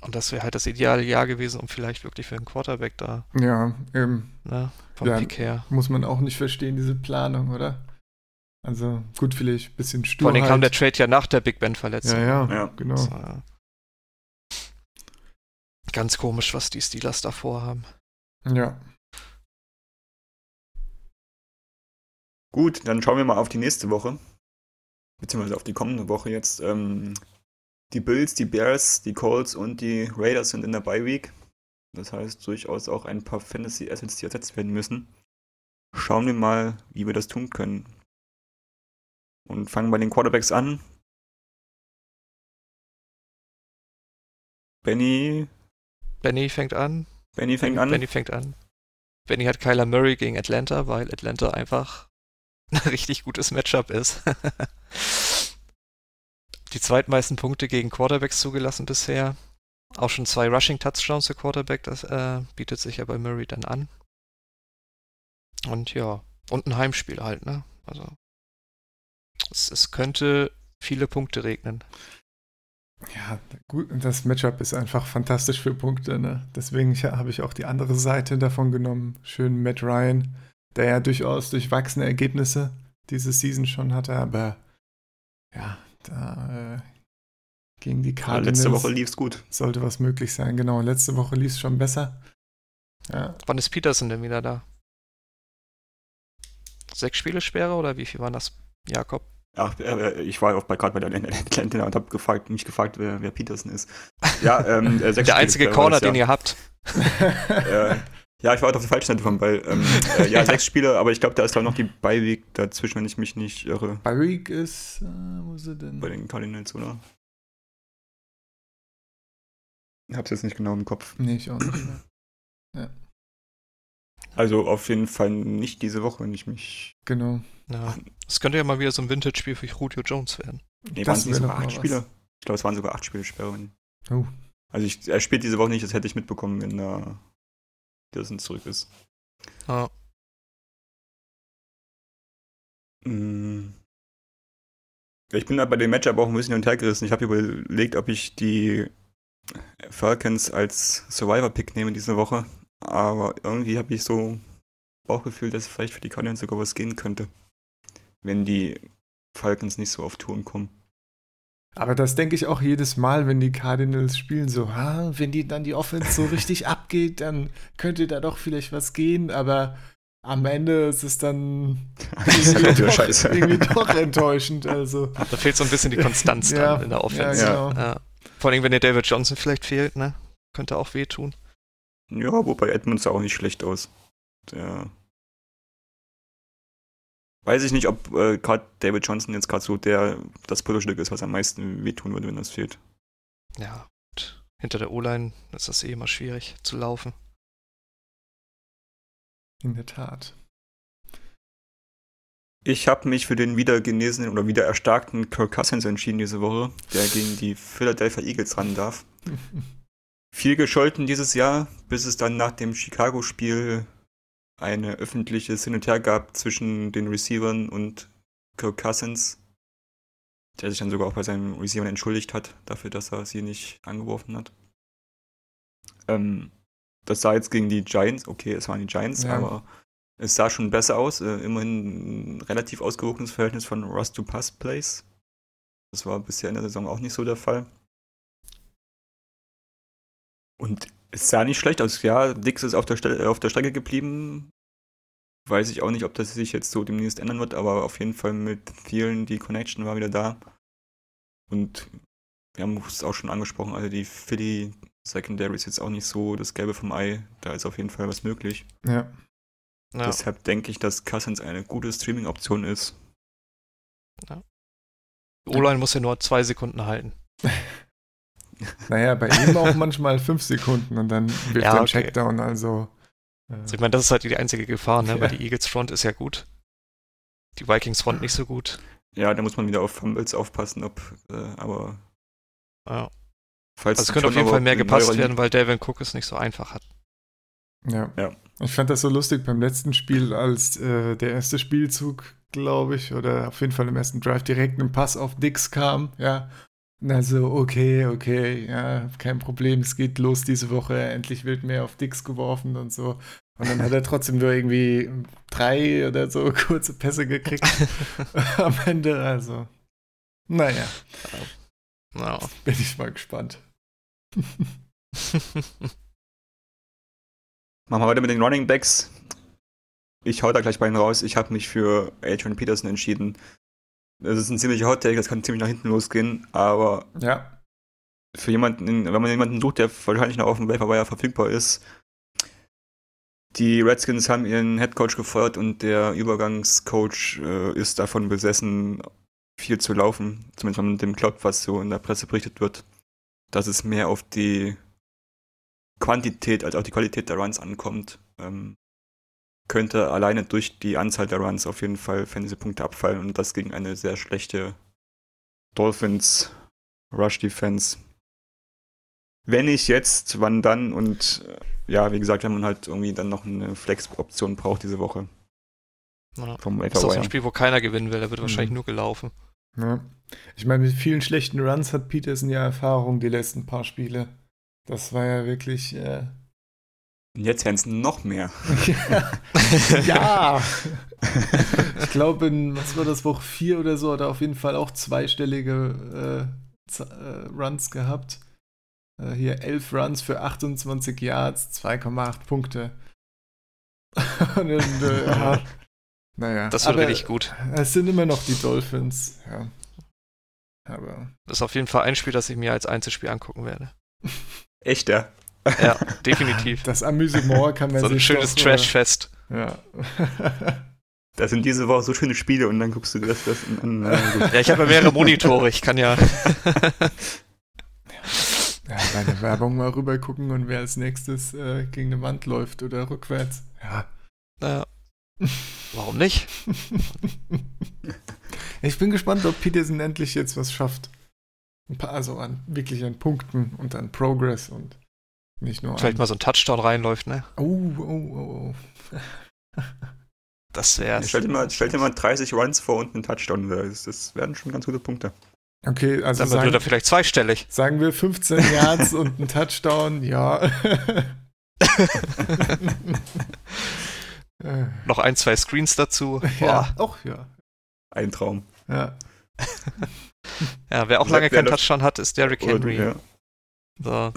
Und das wäre halt das ideale Jahr gewesen, um vielleicht wirklich für einen Quarterback da. Ja, eben. Ne, vom ja, Pick her. Muss man auch nicht verstehen, diese Planung, oder? Also gut, vielleicht ein bisschen stur. Vor allem kam der Trade ja nach der Big Ben-Verletzung. Ja, ja, ja, genau. Das, äh, ganz komisch, was die Steelers davor haben. Ja. Gut, dann schauen wir mal auf die nächste Woche. Beziehungsweise auf die kommende Woche jetzt. Ähm, die Bills, die Bears, die Colts und die Raiders sind in der Bye Week. Das heißt durchaus auch ein paar Fantasy Assets, die ersetzt werden müssen. Schauen wir mal, wie wir das tun können. Und fangen bei den Quarterbacks an. Benny. Benny fängt an. Benny fängt an. Benny fängt an. Benny hat Kyler Murray gegen Atlanta, weil Atlanta einfach ein richtig gutes Matchup ist. die zweitmeisten Punkte gegen Quarterbacks zugelassen bisher. Auch schon zwei Rushing Touchdowns für Quarterback, das äh, bietet sich ja bei Murray dann an. Und ja, und ein Heimspiel halt, ne? Also es, es könnte viele Punkte regnen. Ja, gut, das Matchup ist einfach fantastisch für Punkte, ne? Deswegen habe ich auch die andere Seite davon genommen. Schön Matt Ryan, der ja durchaus durchwachsene Ergebnisse diese Season schon hatte, aber ja, da äh, gegen die Cardinals. Ja, letzte Woche lief es gut. Sollte was möglich sein, genau. Letzte Woche lief es schon besser. Ja. Wann ist Peterson denn wieder da? Sechs Spiele Sperre oder wie viel waren das, Jakob? Ach, äh, ich war auch bei, gerade bei der Atlanta und habe gefragt, mich gefragt, wer, wer Peterson ist. Ja, ähm, äh, Der einzige Corner, den ihr habt. äh, ja, ich war halt auf der falschen Seite vom Ball. Ähm, äh, ja, sechs Spiele, aber ich glaube, da ist dann noch die Bye-Week dazwischen, wenn ich mich nicht irre. Bye-Week ist, äh, wo ist er denn? Bei den Cardinals, oder? Ich hab's jetzt nicht genau im Kopf. Nee, ich auch nicht Ja. Also auf jeden Fall nicht diese Woche, wenn ich mich. Genau. Ja. Es könnte ja mal wieder so ein Vintage-Spiel für Julio Jones werden. Nee, waren es nicht sogar acht Spiele? Ich glaube, es waren sogar acht Spiele Sperre. Oh. Also ich, er spielt diese Woche nicht, das hätte ich mitbekommen, wenn er Gilson zurück ist. Ah. Ich bin da bei dem Matchup auch ein bisschen hin und her gerissen. Ich habe überlegt, ob ich die Falcons als Survivor-Pick nehme diese Woche. Aber irgendwie habe ich so Bauchgefühl, dass vielleicht für die Cardinals sogar was gehen könnte. Wenn die Falcons nicht so auf Touren kommen. Aber das denke ich auch jedes Mal, wenn die Cardinals spielen, so, ha, wenn die dann die Offense so richtig abgeht, dann könnte da doch vielleicht was gehen, aber am Ende ist es dann irgendwie, doch, Scheiße. irgendwie doch enttäuschend. Also. Da fehlt so ein bisschen die Konstanz ja, dann in der Offense. Ja, genau. ja. Vor allem, wenn der David Johnson vielleicht fehlt, ne? Könnte auch wehtun. Ja, wobei Edmonds sah auch nicht schlecht aus. Der weiß ich nicht, ob äh, gerade David Johnson jetzt gerade so der das Puzzlestück ist, was am meisten wehtun würde, wenn das fehlt. Ja, hinter der O-Line ist das eh immer schwierig zu laufen. In der Tat. Ich habe mich für den wieder genesenen oder wieder erstarkten Kirk Cousins entschieden diese Woche, der gegen die Philadelphia Eagles ran darf. Viel gescholten dieses Jahr, bis es dann nach dem Chicago-Spiel eine öffentliches Hin und Her gab zwischen den Receivern und Kirk Cousins, der sich dann sogar auch bei seinen Receivern entschuldigt hat, dafür, dass er sie nicht angeworfen hat. Ähm, das sah jetzt gegen die Giants, okay, es waren die Giants, ja. aber es sah schon besser aus. Äh, immerhin ein relativ ausgewogenes Verhältnis von Rush to Pass Plays. Das war bisher in der Saison auch nicht so der Fall. Und es sah nicht schlecht aus. Ja, Dix ist auf der, Ste auf der Strecke geblieben. Weiß ich auch nicht, ob das sich jetzt so demnächst ändern wird, aber auf jeden Fall mit vielen, die Connection war wieder da. Und wir haben es auch schon angesprochen, also die Philly Secondary ist jetzt auch nicht so das Gelbe vom Ei. Da ist auf jeden Fall was möglich. Ja. ja. Deshalb denke ich, dass Cousins eine gute Streaming-Option ist. Ja. O-Line muss ja nur zwei Sekunden halten. naja, bei ihm auch manchmal fünf Sekunden und dann wird ja, ein okay. Checkdown, also. Äh, also ich meine, das ist halt die einzige Gefahr, ne? Ja. Weil die Eagles Front ist ja gut. Die Vikings Front nicht so gut. Ja, da muss man wieder auf Fumbles aufpassen, ob, äh, aber. Ja. Falls also es könnte auf jeden Fall mehr gepasst werden, weil Devin Cook es nicht so einfach hat. Ja. ja. Ich fand das so lustig beim letzten Spiel, als äh, der erste Spielzug, glaube ich, oder auf jeden Fall im ersten Drive direkt ein Pass auf Dix kam, ja. Also, okay, okay, ja, kein Problem, es geht los diese Woche, endlich wird mehr auf Dix geworfen und so. Und dann hat er trotzdem nur irgendwie drei oder so kurze Pässe gekriegt am Ende, also. Naja. No. Bin ich mal gespannt. Machen wir weiter mit den Running Backs. Ich hau da gleich bei Ihnen raus. Ich habe mich für Adrian Peterson entschieden. Das ist ein ziemlicher Hot Take, das kann ziemlich nach hinten losgehen, aber ja. für jemanden, wenn man jemanden sucht, der wahrscheinlich noch auf dem Waiver verfügbar ist, die Redskins haben ihren Headcoach gefeuert und der Übergangscoach äh, ist davon besessen, viel zu laufen. Zumindest man dem glaubt, was so in der Presse berichtet wird dass es mehr auf die Quantität als auf die Qualität der Runs ankommt. Ähm, könnte alleine durch die Anzahl der Runs auf jeden Fall Fantasy-Punkte abfallen und das gegen eine sehr schlechte Dolphins Rush Defense. Wenn ich jetzt, wann dann? Und äh, ja, wie gesagt, wenn man halt irgendwie dann noch eine Flex-Option braucht diese Woche. Ja. Vom das ist auch so ein Spiel, wo keiner gewinnen will, da wird mhm. wahrscheinlich nur gelaufen. Ja. Ich meine, mit vielen schlechten Runs hat Peterson ja Erfahrung die letzten paar Spiele. Das war ja wirklich. Äh Jetzt werden es noch mehr. ja. ich glaube, in, was war das, Woche 4 oder so, hat er auf jeden Fall auch zweistellige äh, äh, Runs gehabt. Äh, hier 11 Runs für 28 Yards, 2,8 Punkte. Und, äh, ja, naja. Das wird richtig gut. Es sind immer noch die Dolphins, ja. Aber. Das ist auf jeden Fall ein Spiel, das ich mir als Einzelspiel angucken werde. Echt, ja? Ja, definitiv. Das Amüsement kann man so ein schönes Trashfest. Ja. Das sind diese Woche so schöne Spiele und dann guckst du das, das an. ja, ich habe ja mehrere Monitore, ich kann ja. ja, meine Werbung mal rüber gucken und wer als nächstes äh, gegen eine Wand läuft oder rückwärts. Ja. Naja. Warum nicht? ich bin gespannt, ob Peterson endlich jetzt was schafft. Ein paar, also an, wirklich an Punkten und an Progress und nicht nur. Vielleicht an... mal so ein Touchdown reinläuft, ne? Oh, oh, oh, oh. das wär's. Stell dir, mal, stell dir mal 30 Runs vor und einen Touchdown. Das, das werden schon ganz gute Punkte. Okay, also. Dann sagen, wird er vielleicht zweistellig. Sagen wir 15 Yards und ein Touchdown, ja. Noch ein, zwei Screens dazu. Ja, auch ja. Ein Traum. Ja. ja, wer auch lange keinen Touchdown hat, ist Derrick Henry. Ja. So.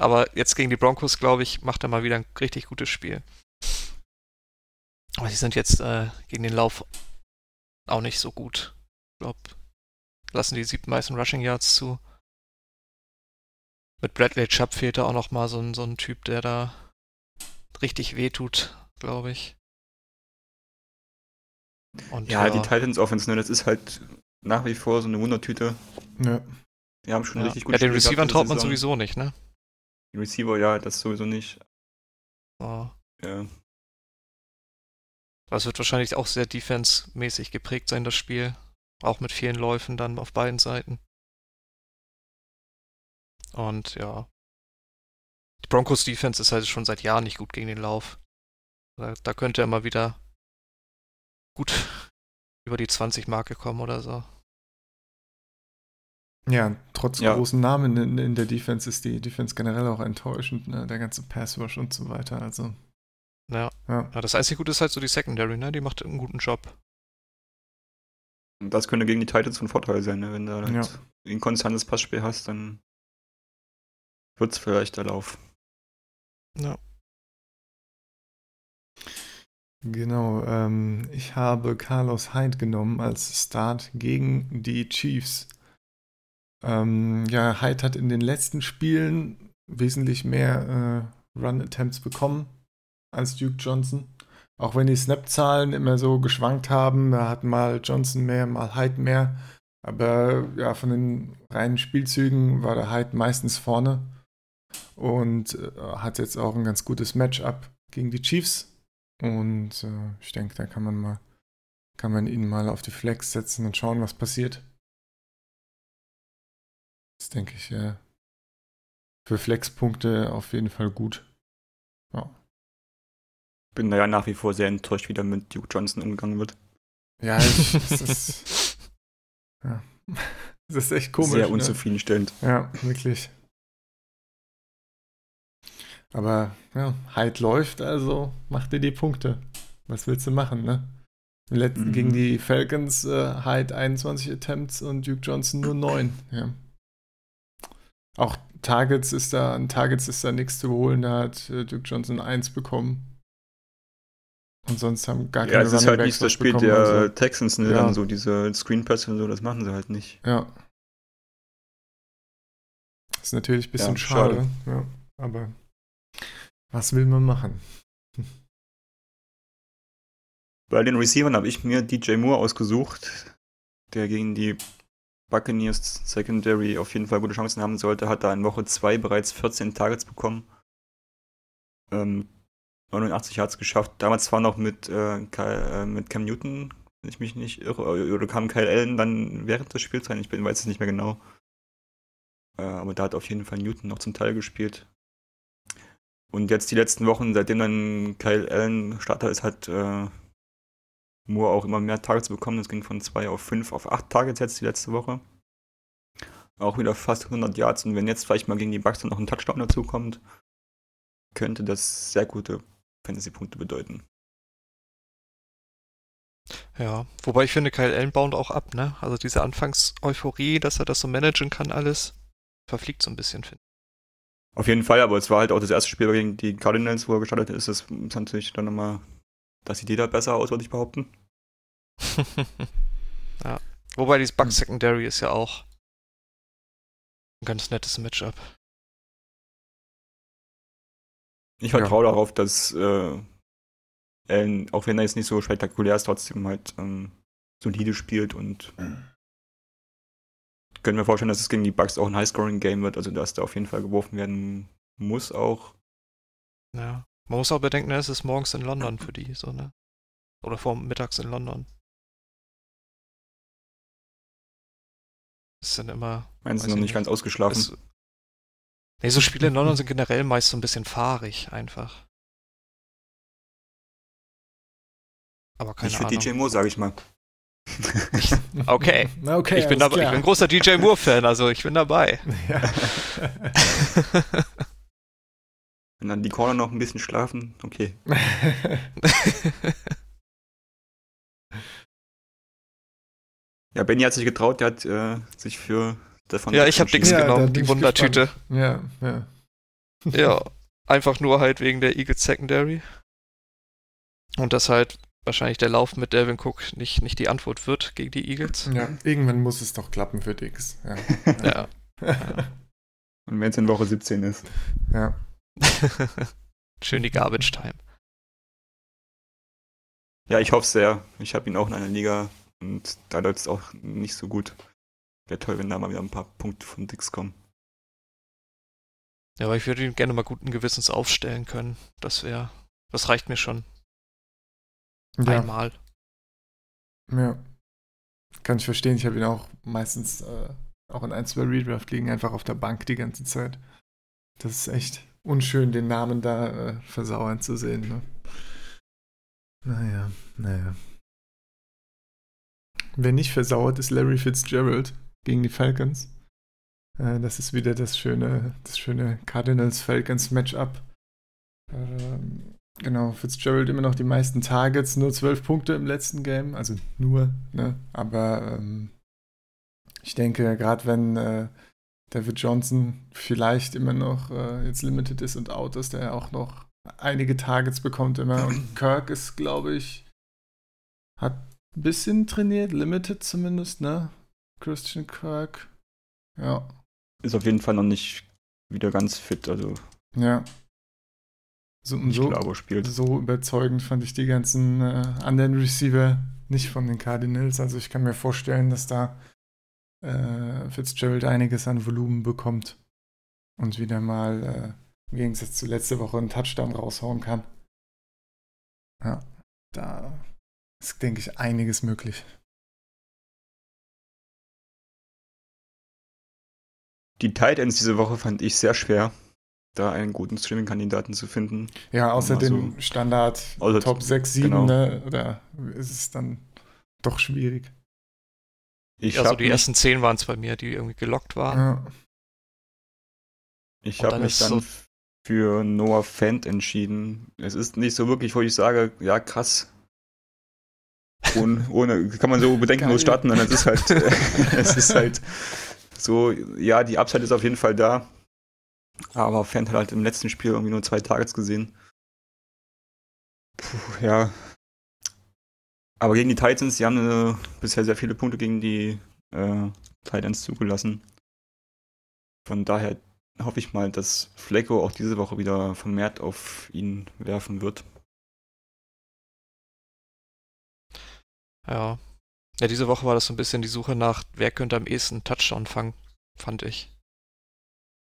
Aber jetzt gegen die Broncos, glaube ich, macht er mal wieder ein richtig gutes Spiel. Aber sie sind jetzt äh, gegen den Lauf auch nicht so gut. Ich glaube, lassen die siebten meisten Rushing Yards zu. Mit Bradley Chubb fehlt da auch noch mal so ein, so ein Typ, der da richtig wehtut, glaube ich. Und, ja, ja, die Titans Offense, ne, das ist halt nach wie vor so eine Wundertüte. Ja. Die haben schon ja. richtig gut Ja, den Receivern traut man sowieso nicht, ne? Die Receiver, ja, das sowieso nicht. Oh. Ja. Das wird wahrscheinlich auch sehr defense-mäßig geprägt sein, das Spiel. Auch mit vielen Läufen dann auf beiden Seiten. Und ja. Die Broncos Defense ist halt schon seit Jahren nicht gut gegen den Lauf. Da, da könnte er mal wieder gut über die 20-Marke kommen oder so. Ja, trotz ja. großen Namen in, in, der Defense ist die Defense generell auch enttäuschend, ne? Der ganze Passwash und so weiter, also. Ja. ja. ja. Das einzige Gute ist halt so die Secondary, ne? Die macht einen guten Job. Das könnte gegen die Titans von Vorteil sein, ne? Wenn du halt ja. ein konstantes Passspiel hast, dann wird es vielleicht der Lauf. Ja. Genau, ähm, ich habe Carlos Hyde genommen als Start gegen die Chiefs. Ähm, ja, Hyde hat in den letzten Spielen wesentlich mehr äh, Run-Attempts bekommen als Duke Johnson. Auch wenn die Snap-Zahlen immer so geschwankt haben, da hat mal Johnson mehr, mal Hyde mehr. Aber ja, von den reinen Spielzügen war der Hyde meistens vorne und äh, hat jetzt auch ein ganz gutes Matchup gegen die Chiefs. Und äh, ich denke, da kann man mal, kann man ihn mal auf die Flex setzen und schauen, was passiert. Das denke ich, äh, für Flexpunkte auf jeden Fall gut. Ja. Bin da ja nach wie vor sehr enttäuscht, wie da mit Duke Johnson umgegangen wird. Ja, es, es ist. ja. Das ist echt komisch. Sehr ne? unzufriedenstellend. Ne? Ja, wirklich. Aber ja, Hyde läuft, also macht dir die Punkte. Was willst du machen, ne? Letzten, mhm. Gegen die Falcons äh, Hyde 21 Attempts und Duke Johnson nur 9. Ja. Auch Targets ist da, an Targets ist da nichts zu holen. Da hat äh, Duke Johnson 1 bekommen. Und sonst haben gar keine Ja, es ist halt nicht das Spiel der also. Texans, ne? Ja. Dann so diese Screen Pass und so, das machen sie halt nicht. Ja. Das ist natürlich ein bisschen ja, schade. schade. Ja, aber was will man machen? Bei den Receivern habe ich mir DJ Moore ausgesucht, der gegen die Buccaneers Secondary auf jeden Fall gute Chancen haben sollte, hat da in Woche 2 bereits 14 Targets bekommen. Ähm, 89 hat es geschafft. Damals zwar noch mit, äh, Kyle, äh, mit Cam Newton, wenn ich mich nicht irre, oder kam Kyle Allen dann während des Spiels rein, ich bin, weiß es nicht mehr genau. Äh, aber da hat auf jeden Fall Newton noch zum Teil gespielt. Und jetzt die letzten Wochen, seitdem dann Kyle Allen Starter ist, hat äh, Moore auch immer mehr Targets bekommen. Das ging von 2 auf 5 auf 8 Targets jetzt die letzte Woche. Auch wieder fast 100 Yards. Und wenn jetzt vielleicht mal gegen die Bucks dann noch ein Touchdown dazu kommt, könnte das sehr gute Fantasy-Punkte bedeuten. Ja, wobei ich finde, Kyle Allen baut auch ab, ne? Also diese Anfangs-Euphorie, dass er das so managen kann, alles, verfliegt so ein bisschen, finde ich. Auf jeden Fall, aber es war halt auch das erste Spiel gegen die Cardinals, wo er gestartet ist. Das ist natürlich dann nochmal, das sieht jeder besser aus, würde ich behaupten. ja. Wobei dieses Bug Secondary ist ja auch ein ganz nettes Matchup. Ich vertraue ja. darauf, dass äh, Allen, auch wenn er jetzt nicht so spektakulär ist, trotzdem halt ähm, solide spielt und mhm können wir vorstellen, dass es gegen die Bugs auch ein High-Scoring-Game wird, also dass da auf jeden Fall geworfen werden muss auch. Ja. Man muss auch bedenken, es ist morgens in London für die, so, ne? Oder vor mittags in London. Das sind immer. Meinst du noch nicht, nicht ganz ausgeschlafen? Ist, nee, so Spiele in London sind generell meist so ein bisschen fahrig einfach. Aber keine nicht für DJ Moore, sag ich mal. okay. okay. Ich bin, dabei, ich bin ein großer DJ Moore-Fan, also ich bin dabei. Ja. Wenn dann die Corner noch ein bisschen schlafen, okay. ja, Benny hat sich getraut, der hat äh, sich für davon. Ja, ich habe Dings ja, genommen, die Wundertüte. Ja, ja. ja, einfach nur halt wegen der Eagles Secondary. Und das halt wahrscheinlich der Lauf mit Delvin Cook nicht, nicht die Antwort wird gegen die Eagles. Ja, irgendwann muss es doch klappen für Dix. Ja. ja. Und wenn es in Woche 17 ist. Ja. Schön die Garbage Time. Ja, ich hoffe sehr. Ich habe ihn auch in einer Liga und da läuft es auch nicht so gut. Wäre toll, wenn da mal wieder ein paar Punkte von Dix kommen. Ja, aber ich würde ihn gerne mal guten Gewissens aufstellen können. Das wäre, das reicht mir schon. Ja. Einmal. Ja. Kann ich verstehen. Ich habe ihn auch meistens äh, auch in ein, zwei Redraft liegen, einfach auf der Bank die ganze Zeit. Das ist echt unschön, den Namen da äh, versauern zu sehen. Ne? Naja, naja. Wer nicht versauert, ist Larry Fitzgerald gegen die Falcons. Äh, das ist wieder das schöne, das schöne Cardinals-Falcons-Matchup. Ähm, Genau, Fitzgerald immer noch die meisten Targets, nur zwölf Punkte im letzten Game, also nur, ne? Aber ähm, ich denke, gerade wenn äh, David Johnson vielleicht immer noch äh, jetzt limited ist und out ist, der auch noch einige Targets bekommt immer. Und Kirk ist, glaube ich, hat bisschen trainiert, limited zumindest, ne? Christian Kirk. Ja. Ist auf jeden Fall noch nicht wieder ganz fit, also. Ja. So, und so, glaube, spielt. so überzeugend fand ich die ganzen äh, anderen Receiver nicht von den Cardinals. Also ich kann mir vorstellen, dass da äh, Fitzgerald einiges an Volumen bekommt und wieder mal äh, im Gegensatz zu letzte Woche einen Touchdown raushauen kann. Ja, da ist, denke ich, einiges möglich. Die Titans diese Woche fand ich sehr schwer, da einen guten Streaming-Kandidaten zu finden. Ja, außer dem so Standard außer Top 6, 7, genau. ne? Oder ist es dann doch schwierig? Ich also die ersten 10 waren es bei mir, die irgendwie gelockt waren. Ja. Ich habe mich dann so für Noah Fent entschieden. Es ist nicht so wirklich, wo ich sage, ja krass. Ohne, ohne kann man so bedenkenlos starten und es ist halt, es ist halt so, ja, die Upside ist auf jeden Fall da. Aber Fent hat halt im letzten Spiel irgendwie nur zwei Targets gesehen. Puh, ja. Aber gegen die Titans, die haben äh, bisher sehr viele Punkte gegen die äh, Titans zugelassen. Von daher hoffe ich mal, dass Flecko auch diese Woche wieder vermehrt auf ihn werfen wird. Ja. Ja, diese Woche war das so ein bisschen die Suche nach, wer könnte am ehesten Touchdown fangen, fand ich.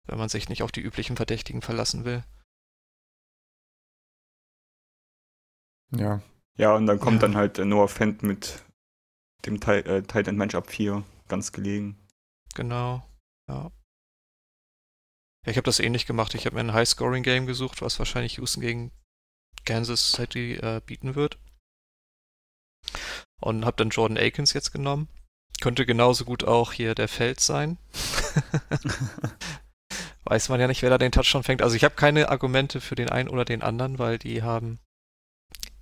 Wenn man sich nicht auf die üblichen Verdächtigen verlassen will. Ja. Ja, und dann kommt ja. dann halt Noah Fent mit dem äh, Tight End Matchup 4 ganz gelegen. Genau, ja. Ja, ich habe das ähnlich gemacht. Ich habe mir ein High-Scoring-Game gesucht, was wahrscheinlich Houston gegen Kansas City äh, bieten wird. Und habe dann Jordan Akins jetzt genommen. Könnte genauso gut auch hier der Feld sein. Weiß man ja nicht, wer da den Touchdown fängt. Also ich habe keine Argumente für den einen oder den anderen, weil die haben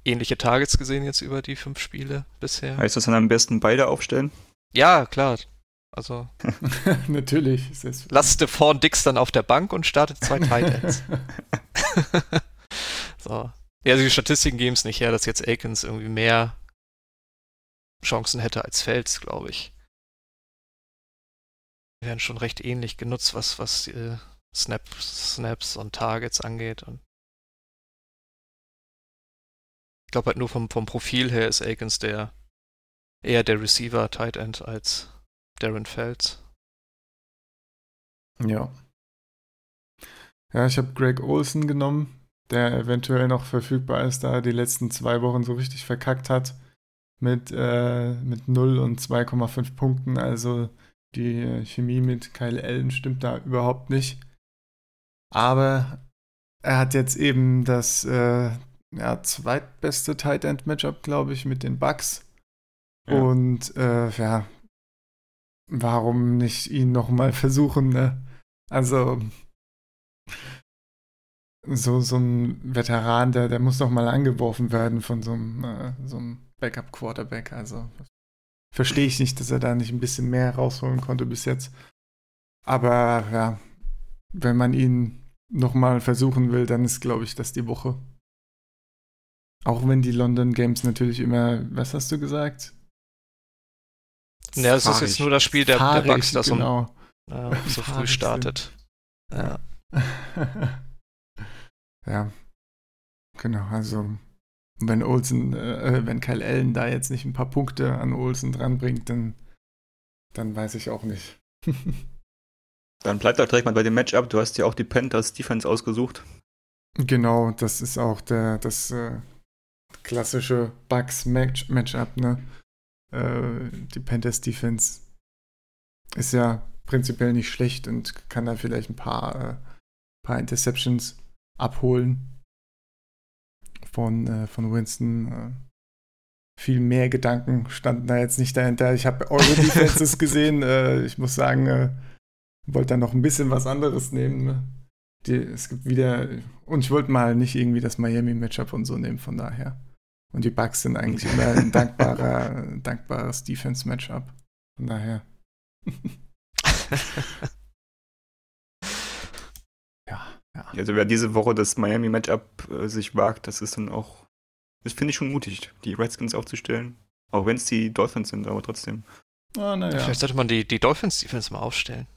ähnliche Targets gesehen jetzt über die fünf Spiele bisher. Heißt das dann am besten beide aufstellen? Ja, klar. Also. Natürlich. Lasst Stephon Dix dann auf der Bank und startet zwei Titans. so. Ja, also die Statistiken geben es nicht her, dass jetzt Akins irgendwie mehr Chancen hätte als Fels, glaube ich. Die werden schon recht ähnlich genutzt, was, was äh, Snaps, Snaps und Targets angeht. Und ich glaube halt nur vom, vom Profil her ist Akins der eher der Receiver Tight End als Darren Feltz. Ja. Ja, ich habe Greg Olsen genommen, der eventuell noch verfügbar ist, da er die letzten zwei Wochen so richtig verkackt hat. Mit, äh, mit 0 und 2,5 Punkten. Also die Chemie mit Kyle Allen stimmt da überhaupt nicht. Aber er hat jetzt eben das äh, ja, zweitbeste Tight End Matchup, glaube ich, mit den Bucks. Ja. Und äh, ja, warum nicht ihn nochmal versuchen, ne? Also, so, so ein Veteran, der, der muss nochmal angeworfen werden von so einem, äh, so einem Backup-Quarterback. Also, verstehe ich nicht, dass er da nicht ein bisschen mehr rausholen konnte bis jetzt. Aber ja, wenn man ihn nochmal versuchen will, dann ist, glaube ich, das die Woche. Auch wenn die London Games natürlich immer, was hast du gesagt? Ja, es ist jetzt nur das Spiel der, der Bugs, das genau. um, äh, so früh startet. Ja. ja. Genau, also wenn Olsen, äh, wenn Kyle Allen da jetzt nicht ein paar Punkte an Olsen dranbringt, dann, dann weiß ich auch nicht. dann bleibt doch direkt mal bei dem Matchup. Du hast ja auch die Panthers Defense ausgesucht. Genau, das ist auch der, das äh, klassische Bugs-Matchup, ne? Äh, die Panthers Defense ist ja prinzipiell nicht schlecht und kann da vielleicht ein paar, äh, paar Interceptions abholen von, äh, von Winston. Äh, viel mehr Gedanken standen da jetzt nicht dahinter. Ich habe eure Defenses gesehen. Äh, ich muss sagen, äh, wollte da noch ein bisschen was anderes nehmen. Ne? die, es gibt wieder, und ich wollte mal nicht irgendwie das Miami-Matchup und so nehmen, von daher. Und die Bugs sind eigentlich immer ein dankbarer, dankbares Defense-Matchup. Von daher. ja. Also wer diese Woche das Miami-Matchup äh, sich wagt, das ist dann auch, das finde ich schon mutig, die Redskins aufzustellen. Auch wenn es die Dolphins sind, aber trotzdem. Ah, ja. Vielleicht sollte man die, die Dolphins-Defense mal aufstellen.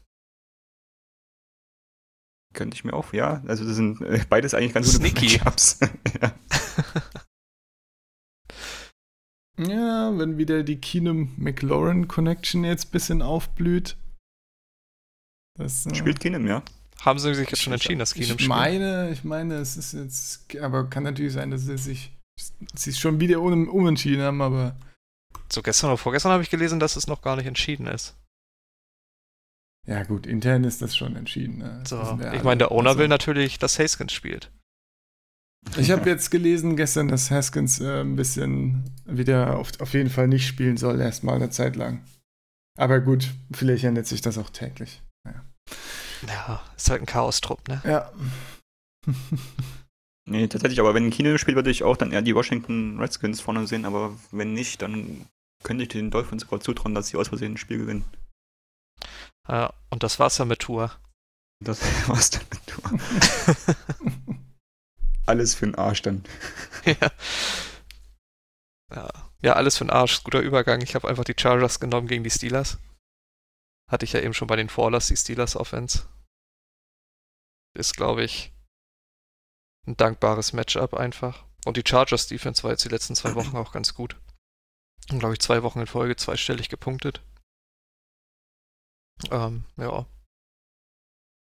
Könnte ich mir auch, ja. Also das sind äh, beides eigentlich ganz gute Matchups. ja. ja, wenn wieder die Keenum-McLaurin-Connection jetzt ein bisschen aufblüht. Das, äh, Spielt Keenum, ja. Haben sie sich jetzt schon entschieden, dass Keenum spielt? Ich meine, ich meine, es ist jetzt, aber kann natürlich sein, dass sie sich, sie schon wieder um, umentschieden haben, aber. So gestern oder vorgestern habe ich gelesen, dass es noch gar nicht entschieden ist. Ja, gut, intern ist das schon entschieden. Ne? So. Ich meine, der Owner also, will natürlich, dass Haskins spielt. Ich habe jetzt gelesen gestern, dass Haskins äh, ein bisschen wieder auf, auf jeden Fall nicht spielen soll, erstmal eine Zeit lang. Aber gut, vielleicht ändert sich das auch täglich. Ja, ja ist halt ein Chaos-Trupp, ne? Ja. nee, tatsächlich, aber wenn Kino spielt, würde ich auch dann eher die Washington Redskins vorne sehen, aber wenn nicht, dann könnte ich den Dolphins sogar zutrauen, dass sie aus Versehen ein Spiel gewinnen. Äh, und das war's dann mit Tour. Das war's dann mit Tour. alles für den Arsch dann. ja. ja. Ja, alles für den Arsch. Guter Übergang. Ich habe einfach die Chargers genommen gegen die Steelers. Hatte ich ja eben schon bei den Fallers, die Steelers Offense. Ist, glaube ich, ein dankbares Matchup einfach. Und die Chargers Defense war jetzt die letzten zwei Wochen auch ganz gut. Und glaube ich zwei Wochen in Folge zweistellig gepunktet. Ähm, ja.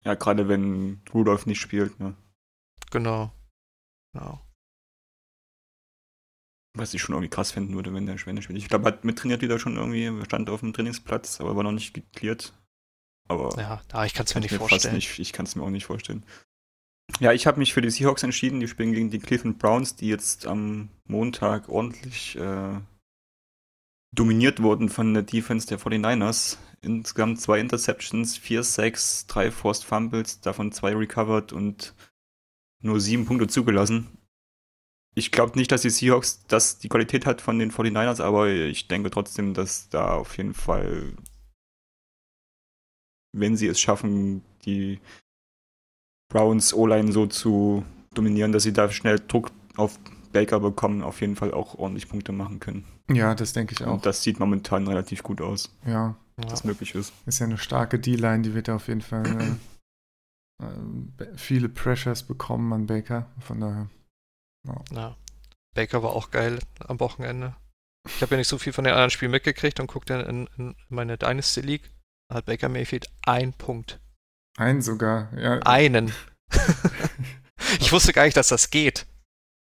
Ja, gerade wenn Rudolf nicht spielt, ne? Genau. Genau. Was ich schon irgendwie krass finden würde, wenn der, der spielt. Ich glaube, hat mittrainiert wieder schon irgendwie, stand auf dem Trainingsplatz, aber war noch nicht geklärt. Aber ja, da ich kann es mir nicht vorstellen. Nicht, ich kann es mir auch nicht vorstellen. Ja, ich habe mich für die Seahawks entschieden. Die spielen gegen die Cleveland Browns, die jetzt am Montag ordentlich äh, dominiert wurden von der Defense der 49ers. Insgesamt zwei Interceptions, vier Sacks, drei Forced Fumbles, davon zwei recovered und nur sieben Punkte zugelassen. Ich glaube nicht, dass die Seahawks das die Qualität hat von den 49ers, aber ich denke trotzdem, dass da auf jeden Fall, wenn sie es schaffen, die Browns O-Line so zu dominieren, dass sie da schnell Druck auf Baker bekommen, auf jeden Fall auch ordentlich Punkte machen können. Ja, das denke ich auch. Und das sieht momentan relativ gut aus. Ja. Was ja. möglich ist. Ist ja eine starke D-Line, die wird auf jeden Fall äh, äh, viele Pressures bekommen an Baker. Von daher. Ja. ja. Baker war auch geil am Wochenende. Ich habe ja nicht so viel von den anderen Spielen mitgekriegt und guckte in, in meine Dynasty League. Da hat Baker Mayfield ein Punkt. Einen sogar, ja. Einen. ich wusste gar nicht, dass das geht.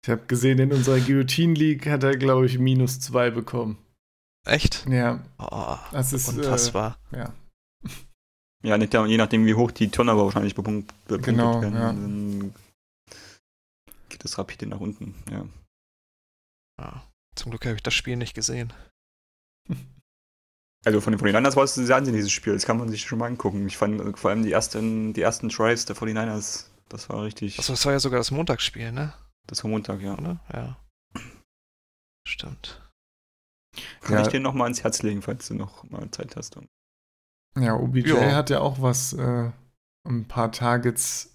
Ich habe gesehen, in unserer Guillotine League hat er, glaube ich, minus zwei bekommen. Echt? Ja. Oh, das ist unfassbar. Äh, ja. Ja, nicht, je nachdem, wie hoch die Turnover wahrscheinlich bepunktet genau, werden, ja. dann geht es rapide nach unten, ja. ja. Zum Glück habe ich das Spiel nicht gesehen. Also von den 49ers war es sehr ansehnlich, dieses Spiel. Das kann man sich schon mal angucken. Ich fand vor allem die ersten, die ersten Drives der 49ers, das war richtig. Achso, das war ja sogar das Montagsspiel, ne? Das war Montag, ja. Oder? Ja. Stimmt. Kann ja. ich dir noch mal ans Herz legen, falls du noch mal Zeit hast. Ja, OBJ ja. hat ja auch was, äh, ein paar Targets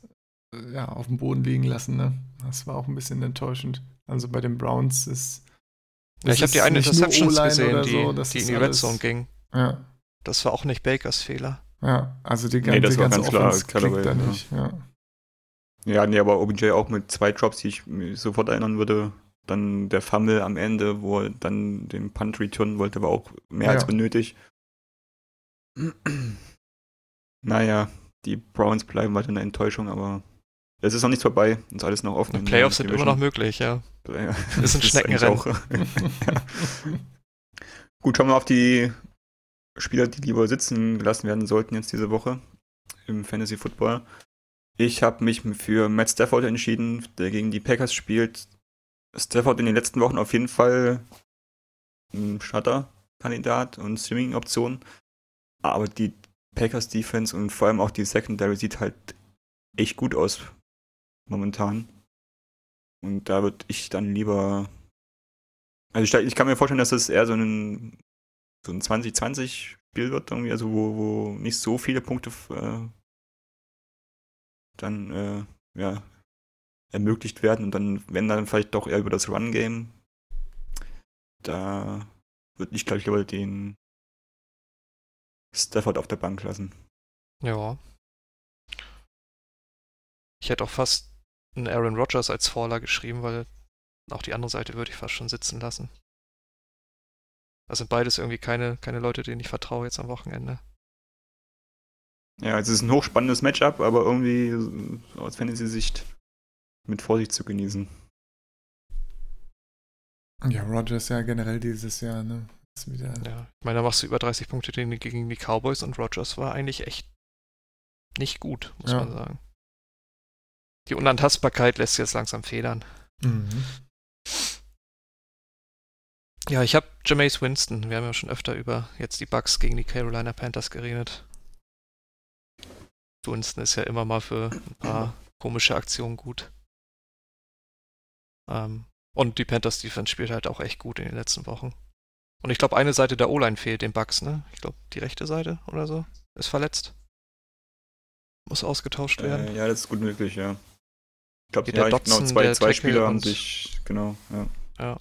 äh, ja, auf dem Boden liegen lassen, ne? Das war auch ein bisschen enttäuschend. Also bei den Browns ist. Ja, ich habe die eine Interception gesehen, die, so, die in die Red Zone ging. Ja. Das war auch nicht Bakers Fehler. Ja, also die ganze, nee, das war ganz klar, klingt da nicht. Ja. Ja, nee, aber OBJ auch mit zwei Drops, die ich mir sofort erinnern würde. Dann der Fumble am Ende, wo er dann den Punt returnen wollte, war auch mehr ja. als benötigt. naja, die Browns bleiben weiter eine Enttäuschung, aber es ist noch nichts vorbei. Es ist alles noch offen. Die Playoffs sind immer noch möglich, ja. ja ist ein Schneckenrennen. ja. Gut, schauen wir auf die Spieler, die lieber sitzen gelassen werden sollten jetzt diese Woche im Fantasy Football. Ich habe mich für Matt Stafford entschieden, der gegen die Packers spielt. Stafford in den letzten Wochen auf jeden Fall ein Shutter-Kandidat und Streaming-Option. Aber die Packers Defense und vor allem auch die Secondary sieht halt echt gut aus momentan. Und da würde ich dann lieber. Also ich, ich, kann mir vorstellen, dass das eher so ein, so ein 2020-Spiel wird, irgendwie, also wo, wo nicht so viele Punkte äh, dann äh, ja, ermöglicht werden und dann, wenn dann vielleicht doch eher über das Run-Game, da würde ich, glaube ich, lieber den Stafford auf der Bank lassen. Ja. Ich hätte auch fast einen Aaron Rodgers als Faller geschrieben, weil auch die andere Seite würde ich fast schon sitzen lassen. Das sind beides irgendwie keine, keine Leute, denen ich vertraue jetzt am Wochenende. Ja, es ist ein hochspannendes Matchup, aber irgendwie aus Fantasy-Sicht mit Vorsicht zu genießen. Ja, Rogers ja generell dieses Jahr, ne? Ist wieder... Ja, ich meine, da machst du über 30 Punkte gegen die Cowboys und Rogers war eigentlich echt nicht gut, muss ja. man sagen. Die Unantastbarkeit lässt jetzt langsam federn. Mhm. Ja, ich habe Jameis Winston. Wir haben ja schon öfter über jetzt die Bucks gegen die Carolina Panthers geredet. Winston ist ja immer mal für ein paar komische Aktionen gut. Ähm, und die Panthers Defense spielt halt auch echt gut in den letzten Wochen. Und ich glaube, eine Seite der O-Line fehlt den Bucks, ne? Ich glaube, die rechte Seite oder so ist verletzt. Muss ausgetauscht werden. Äh, ja, das ist gut möglich, ja. Ich glaube, ja, genau, zwei, zwei Spieler haben sich, genau, ja. Ja.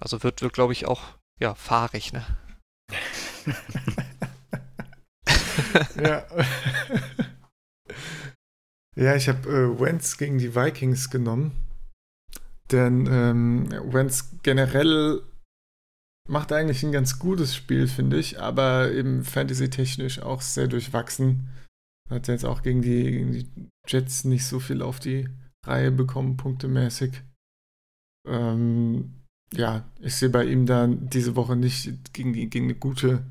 Also wird, wird glaube ich, auch, ja, fahrig, ne? ja. ja, ich habe äh, Wentz gegen die Vikings genommen. Denn ähm, Wentz generell macht eigentlich ein ganz gutes Spiel, finde ich, aber eben fantasy-technisch auch sehr durchwachsen. Hat jetzt auch gegen die, gegen die Jets nicht so viel auf die Reihe bekommen, punktemäßig. Ähm, ja, ich sehe bei ihm dann diese Woche nicht gegen, die, gegen eine gute,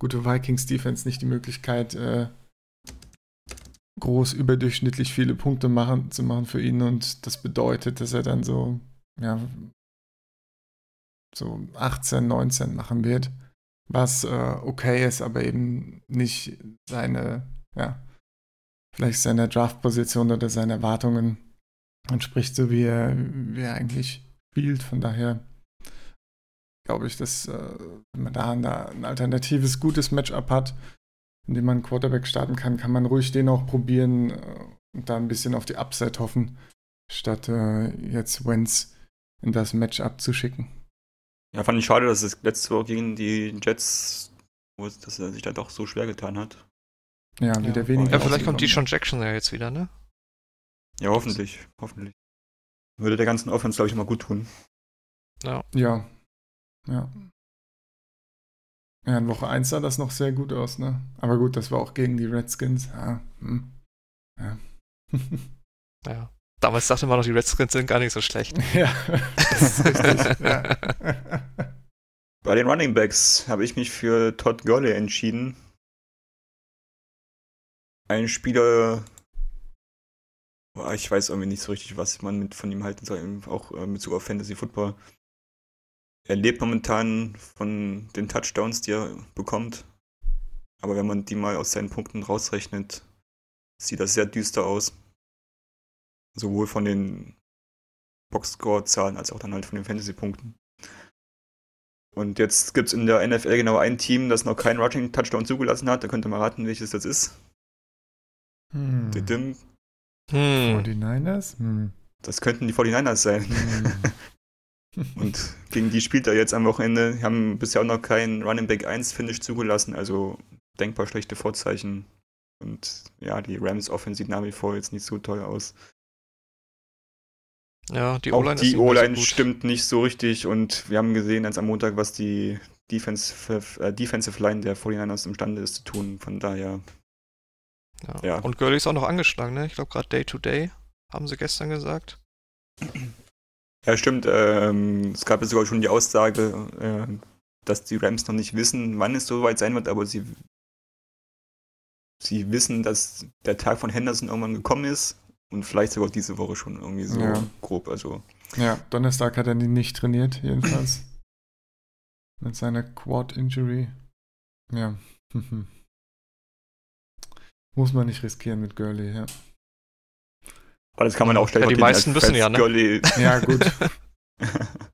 gute Vikings-Defense nicht die Möglichkeit, äh, groß überdurchschnittlich viele Punkte machen, zu machen für ihn. Und das bedeutet, dass er dann so, ja, so 18, 19 machen wird. Was äh, okay ist, aber eben nicht seine ja, vielleicht seiner Draftposition oder seinen Erwartungen entspricht, so wie er, wie er eigentlich spielt. Von daher glaube ich, dass äh, wenn man da ein, alternatives, gutes Matchup hat, in dem man einen Quarterback starten kann, kann man ruhig den auch probieren äh, und da ein bisschen auf die Upside hoffen, statt äh, jetzt Wentz in das Matchup zu schicken. Ja, fand ich schade, dass es letzte Woche gegen die Jets, dass er sich da doch so schwer getan hat. Ja, wieder ja. weniger. Ja, vielleicht kommt die schon Jackson ja jetzt wieder, ne? Ja, hoffentlich. Hoffentlich. Würde der ganzen Offense, glaube ich, mal gut tun. Ja. Ja. Ja. Ja, in Woche 1 sah das noch sehr gut aus, ne? Aber gut, das war auch gegen die Redskins. Ja. Hm. Ja. ja. Damals dachte man noch, die Redskins sind gar nicht so schlecht. ja. Das ist richtig. ja. Bei den Running Backs habe ich mich für Todd Gurley entschieden ein Spieler, ich weiß irgendwie nicht so richtig, was man mit, von ihm halten soll, auch äh, mit Bezug auf Fantasy Football. Er lebt momentan von den Touchdowns, die er bekommt. Aber wenn man die mal aus seinen Punkten rausrechnet, sieht das sehr düster aus. Sowohl von den Boxscore-Zahlen als auch dann halt von den Fantasy-Punkten. Und jetzt gibt es in der NFL genau ein Team, das noch keinen Rushing-Touchdown zugelassen hat. Da könnt ihr mal raten, welches das ist. Hm. Hm. 49ers? Hm. Das könnten die 49ers sein. Hm. Und gegen die spielt er jetzt am Wochenende. Die haben bisher auch noch keinen Running Back 1 Finish zugelassen, also denkbar schlechte Vorzeichen. Und ja, die Rams Offense sieht nach wie vor jetzt nicht so toll aus. Ja, die O-Line Die O-Line so stimmt nicht so richtig und wir haben gesehen jetzt am Montag, was die Defensive, äh, Defensive Line der 49ers imstande ist zu tun. Von daher ja. ja. Und Gurley ist auch noch angeschlagen, ne? Ich glaube gerade Day to Day, haben sie gestern gesagt. Ja, stimmt. Ähm, es gab ja sogar schon die Aussage, äh, dass die Rams noch nicht wissen, wann es soweit sein wird, aber sie, sie wissen, dass der Tag von Henderson irgendwann gekommen ist und vielleicht sogar diese Woche schon irgendwie so ja. grob. Also. Ja, Donnerstag hat er nicht trainiert, jedenfalls. Mit seiner Quad-Injury. Ja. Muss man nicht riskieren mit Gurley, ja. Aber das kann man auch schnell ja, Die meisten müssen ja, ne? Gurley, ja, gut.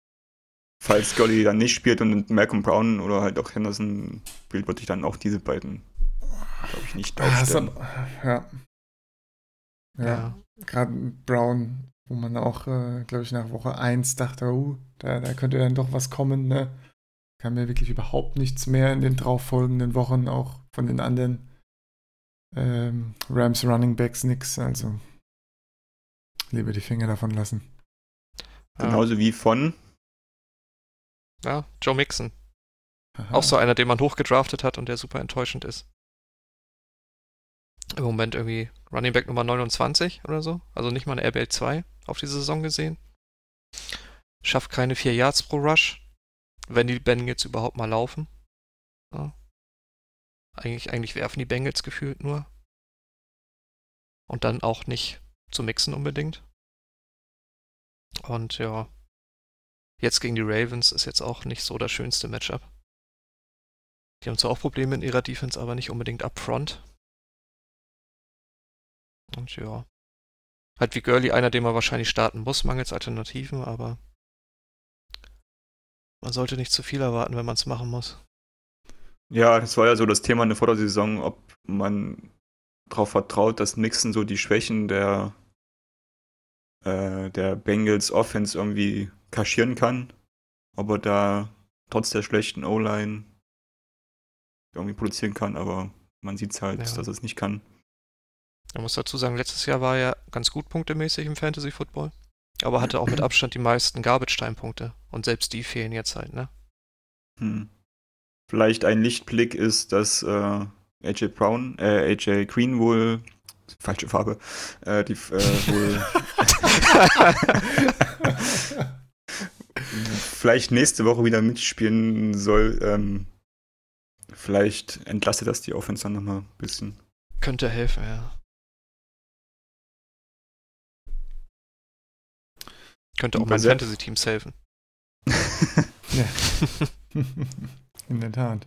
falls Gurley dann nicht spielt und Malcolm Brown oder halt auch Henderson spielt, würde ich dann auch diese beiden, glaube ich, nicht ah, aufstellen. Ja. Ja. ja. Gerade Brown, wo man auch, äh, glaube ich, nach Woche 1 dachte, uh, da, da könnte dann doch was kommen, ne? Kam mir wirklich überhaupt nichts mehr in den darauffolgenden Wochen, auch von den anderen ähm, Rams Running Backs nix, also lieber die Finger davon lassen. Genauso wie von ja, Joe Mixon. Aha. Auch so einer, den man hochgedraftet hat und der super enttäuschend ist. Im Moment irgendwie Running Back Nummer 29 oder so. Also nicht mal eine RBL 2 auf die Saison gesehen. Schafft keine 4 Yards pro Rush. Wenn die Bengals überhaupt mal laufen. Ja. Eigentlich, eigentlich werfen die Bengals gefühlt nur. Und dann auch nicht zu mixen unbedingt. Und ja, Jetzt gegen die Ravens ist jetzt auch nicht so das schönste Matchup. Die haben zwar auch Probleme in ihrer Defense, aber nicht unbedingt upfront. Und ja. Halt wie Gurley einer, den man wahrscheinlich starten muss, mangels Alternativen, aber man sollte nicht zu viel erwarten, wenn man es machen muss. Ja, das war ja so das Thema in der Vordersaison, ob man darauf vertraut, dass Nixon so die Schwächen der, äh, der Bengals Offense irgendwie kaschieren kann, ob er da trotz der schlechten O-Line irgendwie produzieren kann, aber man sieht halt, ja. dass er es nicht kann. Man muss dazu sagen, letztes Jahr war er ganz gut punktemäßig im Fantasy Football, aber hatte auch mit Abstand die meisten Garbage-Time-Punkte und selbst die fehlen jetzt halt, ne? Hm. Vielleicht ein Lichtblick ist, dass äh, AJ Brown, äh, AJ Green wohl falsche Farbe, äh, die äh, wohl vielleicht nächste Woche wieder mitspielen soll, ähm, vielleicht entlastet das die Offense dann nochmal ein bisschen. Könnte helfen, ja. Könnte auch meinen Fantasy-Teams helfen. ja. In der Tat.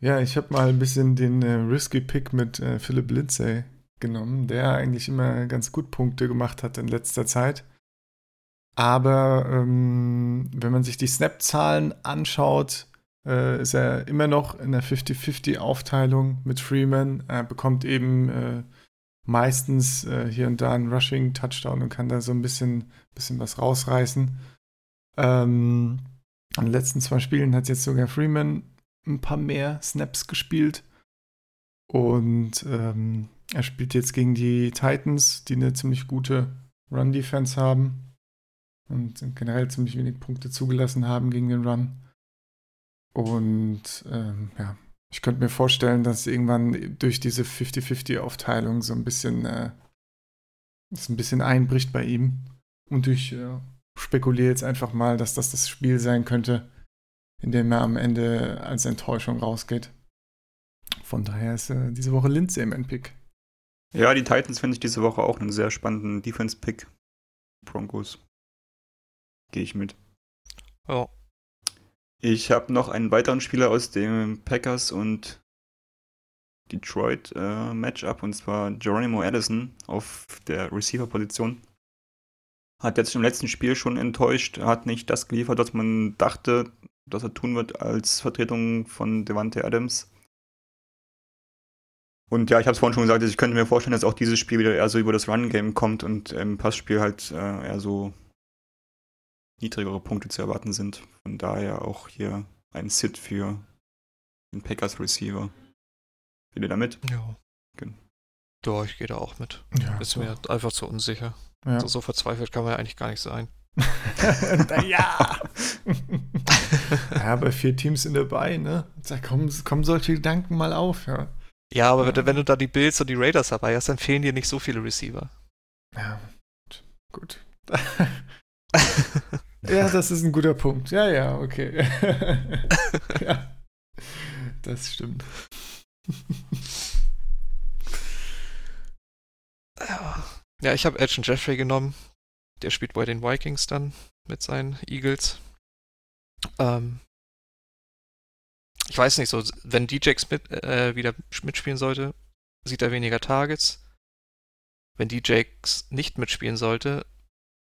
Ja, ich habe mal ein bisschen den äh, Risky Pick mit äh, Philip Lindsay genommen, der eigentlich immer ganz gut Punkte gemacht hat in letzter Zeit. Aber ähm, wenn man sich die Snap-Zahlen anschaut, äh, ist er immer noch in der 50-50-Aufteilung mit Freeman. Er bekommt eben äh, meistens äh, hier und da einen Rushing-Touchdown und kann da so ein bisschen, bisschen was rausreißen. Ähm, an den letzten zwei Spielen hat jetzt sogar Freeman ein paar mehr Snaps gespielt. Und ähm, er spielt jetzt gegen die Titans, die eine ziemlich gute Run-Defense haben und generell ziemlich wenig Punkte zugelassen haben gegen den Run. Und ähm, ja, ich könnte mir vorstellen, dass irgendwann durch diese 50-50-Aufteilung so ein bisschen äh, es ein bisschen einbricht bei ihm. Und ich äh, spekuliere jetzt einfach mal, dass das das Spiel sein könnte, in dem er am Ende als Enttäuschung rausgeht. Von daher ist äh, diese Woche Lindsay im Endpick. Ja, die Titans finde ich diese Woche auch einen sehr spannenden Defense-Pick. Broncos. Gehe ich mit. Ja. Ich habe noch einen weiteren Spieler aus dem Packers und Detroit äh, Matchup und zwar Geronimo Addison auf der Receiver-Position. Hat jetzt im letzten Spiel schon enttäuscht, hat nicht das geliefert, was man dachte, dass er tun wird als Vertretung von Devante Adams. Und ja, ich habe es vorhin schon gesagt, ich könnte mir vorstellen, dass auch dieses Spiel wieder eher so über das Run-Game kommt und im Passspiel halt äh, eher so niedrigere Punkte zu erwarten sind. Von daher auch hier ein Sit für den Packers Receiver. Geht ihr damit? Ja. Okay. Ja, ich gehe da auch mit. Ja, ist mir einfach zu unsicher. Ja. Also so verzweifelt kann man ja eigentlich gar nicht sein. ja. ja, bei vier Teams sind dabei, ne? Da kommen, kommen solche Gedanken mal auf, ja. Ja, aber ja. wenn du da die Bills und die Raiders dabei hast, dann fehlen dir nicht so viele Receiver. Ja, gut. Ja, das ist ein guter Punkt. Ja, ja, okay. ja, das stimmt. Ja, ich habe Elton Jeffrey genommen. Der spielt bei den Vikings dann mit seinen Eagles. Ähm, ich weiß nicht, so wenn DJ mit, äh, wieder mitspielen sollte, sieht er weniger Targets. Wenn Jakes nicht mitspielen sollte,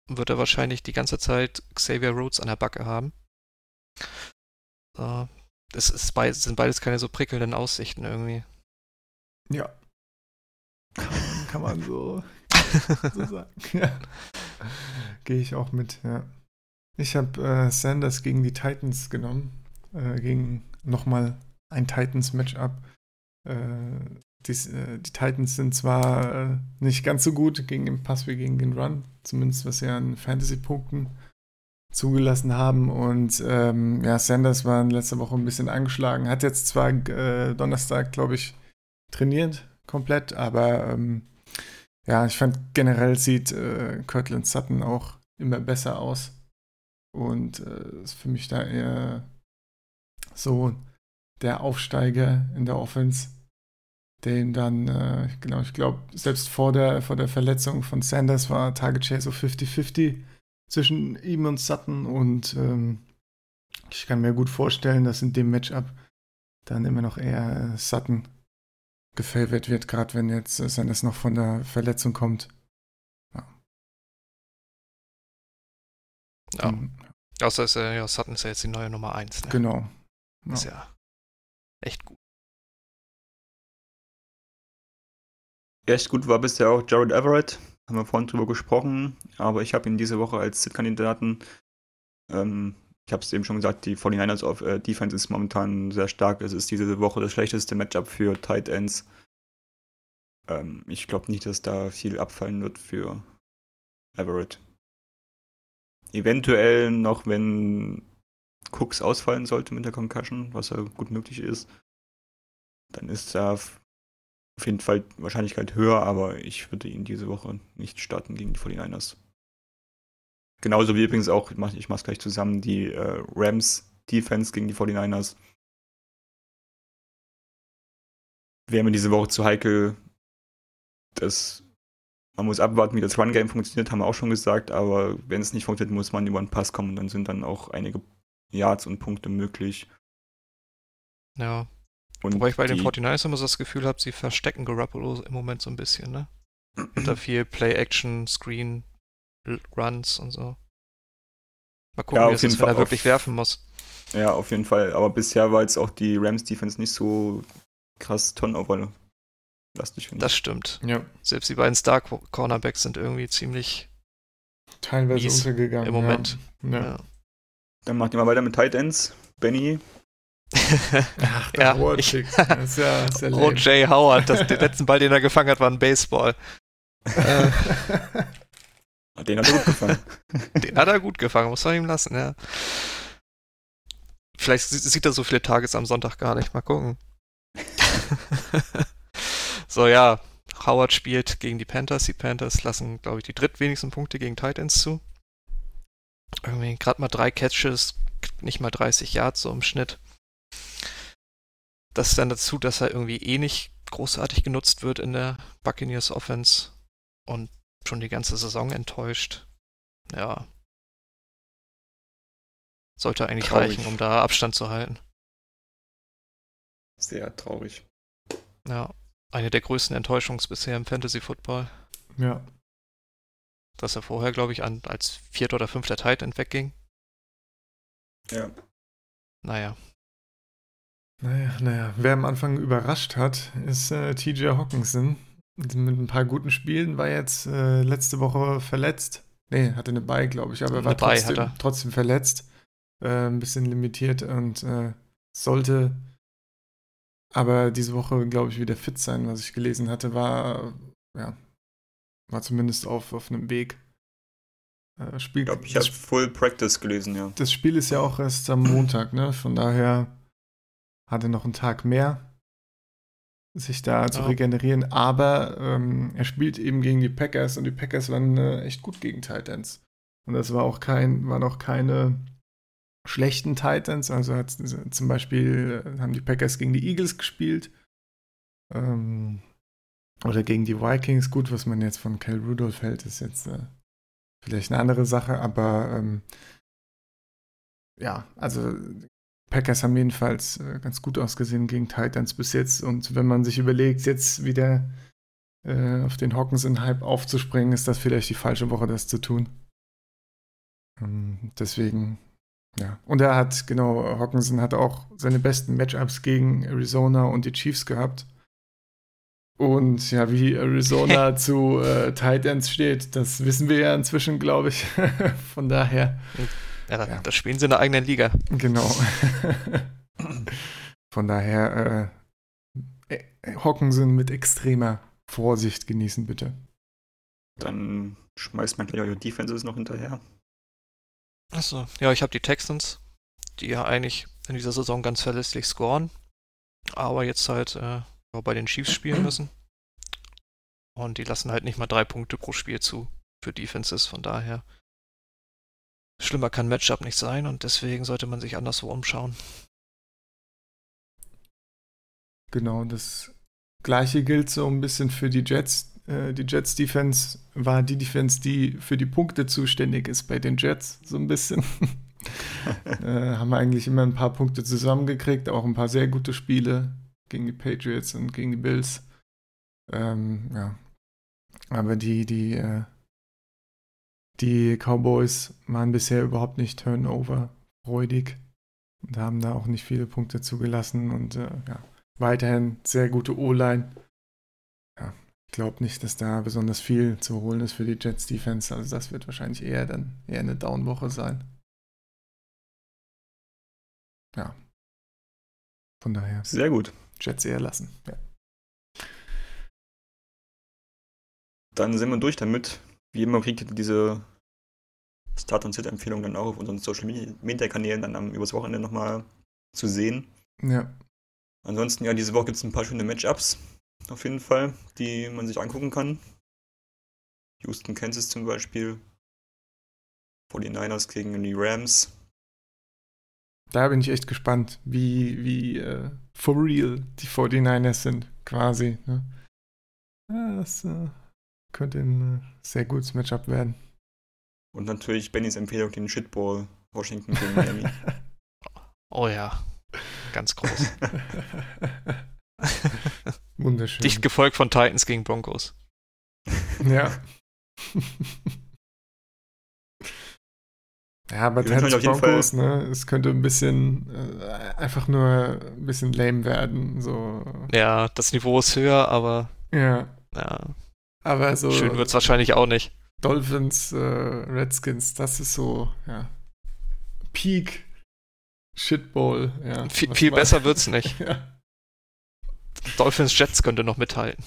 wird er wahrscheinlich die ganze Zeit Xavier Rhodes an der Backe haben. Äh, das ist beides, sind beides keine so prickelnden Aussichten irgendwie. Ja. Kann man so, so sagen. Ja. Gehe ich auch mit, ja. Ich habe äh, Sanders gegen die Titans genommen. Äh, gegen nochmal ein Titans-Matchup. Äh, die, äh, die, Titans sind zwar äh, nicht ganz so gut gegen den Pass wie gegen den Run, zumindest was sie an Fantasy-Punkten zugelassen haben. Und ähm, ja, Sanders war letzte Woche ein bisschen angeschlagen. Hat jetzt zwar äh, Donnerstag, glaube ich, trainiert komplett, aber ähm, ja, ich fand generell sieht äh, Kirtland Sutton auch immer besser aus. Und äh, ist für mich da eher so der Aufsteiger in der Offense, den dann, äh, genau, ich glaube, selbst vor der, vor der Verletzung von Sanders war Target Share so 50-50 zwischen ihm und Sutton und ähm, ich kann mir gut vorstellen, dass in dem Matchup dann immer noch eher Sutton gefavert wird, gerade wenn jetzt Sanders noch von der Verletzung kommt. Ja. ja. Um, Außer ist ja, Sutton ist ja jetzt die neue Nummer 1. Ne? Genau. Ja. Ist ja echt gut. Echt gut war bisher auch Jared Everett haben wir vorhin drüber gesprochen, aber ich habe ihn diese Woche als Sit-Kandidaten. Ähm, ich habe es eben schon gesagt, die 49ers auf äh, Defense ist momentan sehr stark. Es ist diese Woche das schlechteste Matchup für Tight Ends. Ähm, ich glaube nicht, dass da viel abfallen wird für Everett. Eventuell noch, wenn Cooks ausfallen sollte mit der Concussion, was ja gut möglich ist, dann ist da auf jeden Fall Wahrscheinlichkeit höher, aber ich würde ihn diese Woche nicht starten gegen die 49ers. Genauso wie übrigens auch, ich mache es gleich zusammen, die äh, Rams Defense gegen die 49ers. Wäre mir diese Woche zu heikel. Das, man muss abwarten, wie das Run-Game funktioniert, haben wir auch schon gesagt, aber wenn es nicht funktioniert, muss man über den Pass kommen, dann sind dann auch einige Yards und Punkte möglich. Ja, und Wobei ich bei den 49ers immer so das Gefühl habe, sie verstecken Garoppolo im Moment so ein bisschen, ne? Unter viel Play-Action, Screen, Runs und so. Mal gucken, ja, wie es ist, wenn er wirklich werfen muss. Ja, auf jeden Fall. Aber bisher war jetzt auch die Rams-Defense nicht so krass Turnover lastig, Das stimmt. Ja. Selbst die beiden Star-Cornerbacks sind irgendwie ziemlich teilweise untergegangen. Im Moment. Ja. ja. Dann macht ihr mal weiter mit Tight Ends. Benny, Ach, der ja, Howard ich, das ist ja, ist ja O.J. Howard, das, den letzten Ball, den er gefangen hat, war ein Baseball. Äh. den hat er gut gefangen. Den hat er gut gefangen, muss man ihm lassen, ja. Vielleicht sieht er so viele Tages am Sonntag gar nicht. Mal gucken. so, ja. Howard spielt gegen die Panthers. Die Panthers lassen, glaube ich, die drittwenigsten Punkte gegen Titans zu. Irgendwie gerade mal drei Catches, nicht mal 30 Yards so im Schnitt. Das dann dazu, dass er irgendwie eh nicht großartig genutzt wird in der Buccaneers Offense und schon die ganze Saison enttäuscht. Ja. Sollte eigentlich traurig. reichen, um da Abstand zu halten. Sehr traurig. Ja. Eine der größten Enttäuschungen bisher im Fantasy Football. Ja. Dass er vorher, glaube ich, an, als vierter oder fünfter Titan wegging. Ja. Naja. Naja, naja. Wer am Anfang überrascht hat, ist äh, TJ Hawkinson. Mit ein paar guten Spielen war jetzt äh, letzte Woche verletzt. Nee, hatte eine Bye, glaube ich, aber er war trotzdem, trotzdem, verletzt. Äh, ein bisschen limitiert und äh, sollte aber diese Woche, glaube ich, wieder fit sein, was ich gelesen hatte, war, ja, war zumindest auf, auf einem Weg. Äh, Spiel, ich glaube, ich habe Full Practice gelesen, ja. Das Spiel ist ja auch erst am Montag, ne? Von daher hatte noch einen Tag mehr, sich da zu regenerieren. Aber ähm, er spielt eben gegen die Packers und die Packers waren äh, echt gut gegen Titans. Und das war auch kein, waren auch keine schlechten Titans. Also hat, zum Beispiel äh, haben die Packers gegen die Eagles gespielt. Ähm, oder gegen die Vikings. Gut, was man jetzt von Cal Rudolph hält, ist jetzt äh, vielleicht eine andere Sache, aber ähm, ja, also Packers haben jedenfalls äh, ganz gut ausgesehen gegen Titans bis jetzt. Und wenn man sich überlegt, jetzt wieder äh, auf den Hawkinson-Hype aufzuspringen, ist das vielleicht die falsche Woche, das zu tun. Ähm, deswegen, ja. Und er hat, genau, Hawkinson hat auch seine besten Matchups gegen Arizona und die Chiefs gehabt. Und ja, wie Arizona zu äh, Titans steht, das wissen wir ja inzwischen, glaube ich. Von daher. Ja, da, ja. da, spielen sie in der eigenen Liga. Genau. Von daher äh, äh, Hockensen mit extremer Vorsicht genießen, bitte. Dann schmeißt man gleich eure Defenses noch hinterher. Achso, ja, ich habe die Texans, die ja eigentlich in dieser Saison ganz verlässlich scoren, aber jetzt halt äh, bei den Chiefs spielen müssen. Und die lassen halt nicht mal drei Punkte pro Spiel zu für Defenses, von daher. Schlimmer kann Matchup nicht sein und deswegen sollte man sich anderswo umschauen. Genau, das gleiche gilt so ein bisschen für die Jets. Äh, die Jets Defense war die Defense, die für die Punkte zuständig ist bei den Jets, so ein bisschen. äh, haben eigentlich immer ein paar Punkte zusammengekriegt, auch ein paar sehr gute Spiele gegen die Patriots und gegen die Bills. Ähm, ja. Aber die, die, äh, die Cowboys waren bisher überhaupt nicht turnover-freudig und haben da auch nicht viele Punkte zugelassen und äh, ja, weiterhin sehr gute O-Line. Ja, ich glaube nicht, dass da besonders viel zu holen ist für die Jets Defense. Also das wird wahrscheinlich eher dann eher eine Down-Woche sein. Ja. Von daher. Sehr gut. Jets eher lassen. Ja. Dann sind wir durch damit. Wie immer kriegt ihr diese Start- und Sit-Empfehlung dann auch auf unseren Social Media Kanälen dann am, übers Wochenende nochmal zu sehen. Ja. Ansonsten, ja, diese Woche gibt es ein paar schöne Matchups, auf jeden Fall, die man sich angucken kann. Houston, Kansas zum Beispiel. 49ers gegen die Rams. Da bin ich echt gespannt, wie, wie uh, for real die 49ers sind, quasi. Ne? Das uh, könnte ein uh, sehr gutes Matchup werden. Und natürlich Bennys Empfehlung, den Shitball Washington gegen Miami. oh ja, ganz groß. Wunderschön. Dicht gefolgt von Titans gegen Broncos. Ja. Ja, aber Titans Broncos, ne, es könnte ein bisschen äh, einfach nur ein bisschen lame werden. So. Ja, das Niveau ist höher, aber. Ja. Ja. Aber so. Schön wird es wahrscheinlich auch nicht. Dolphins, äh, Redskins, das ist so, ja. Peak Shitbowl, ja. V viel besser wird's nicht. ja. Dolphins Jets könnte noch mithalten.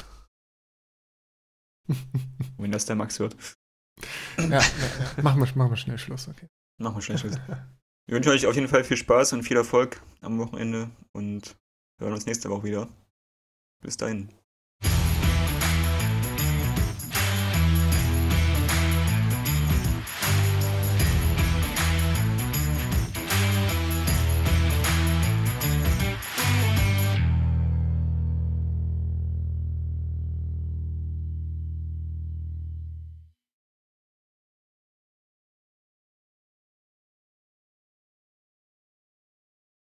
Wenn das der Max hört. Ja, ja, ja. Machen, wir, machen wir schnell Schluss, okay. Machen wir schnell Schluss. Wir wünschen euch auf jeden Fall viel Spaß und viel Erfolg am Wochenende und hören uns nächste Woche wieder. Bis dahin.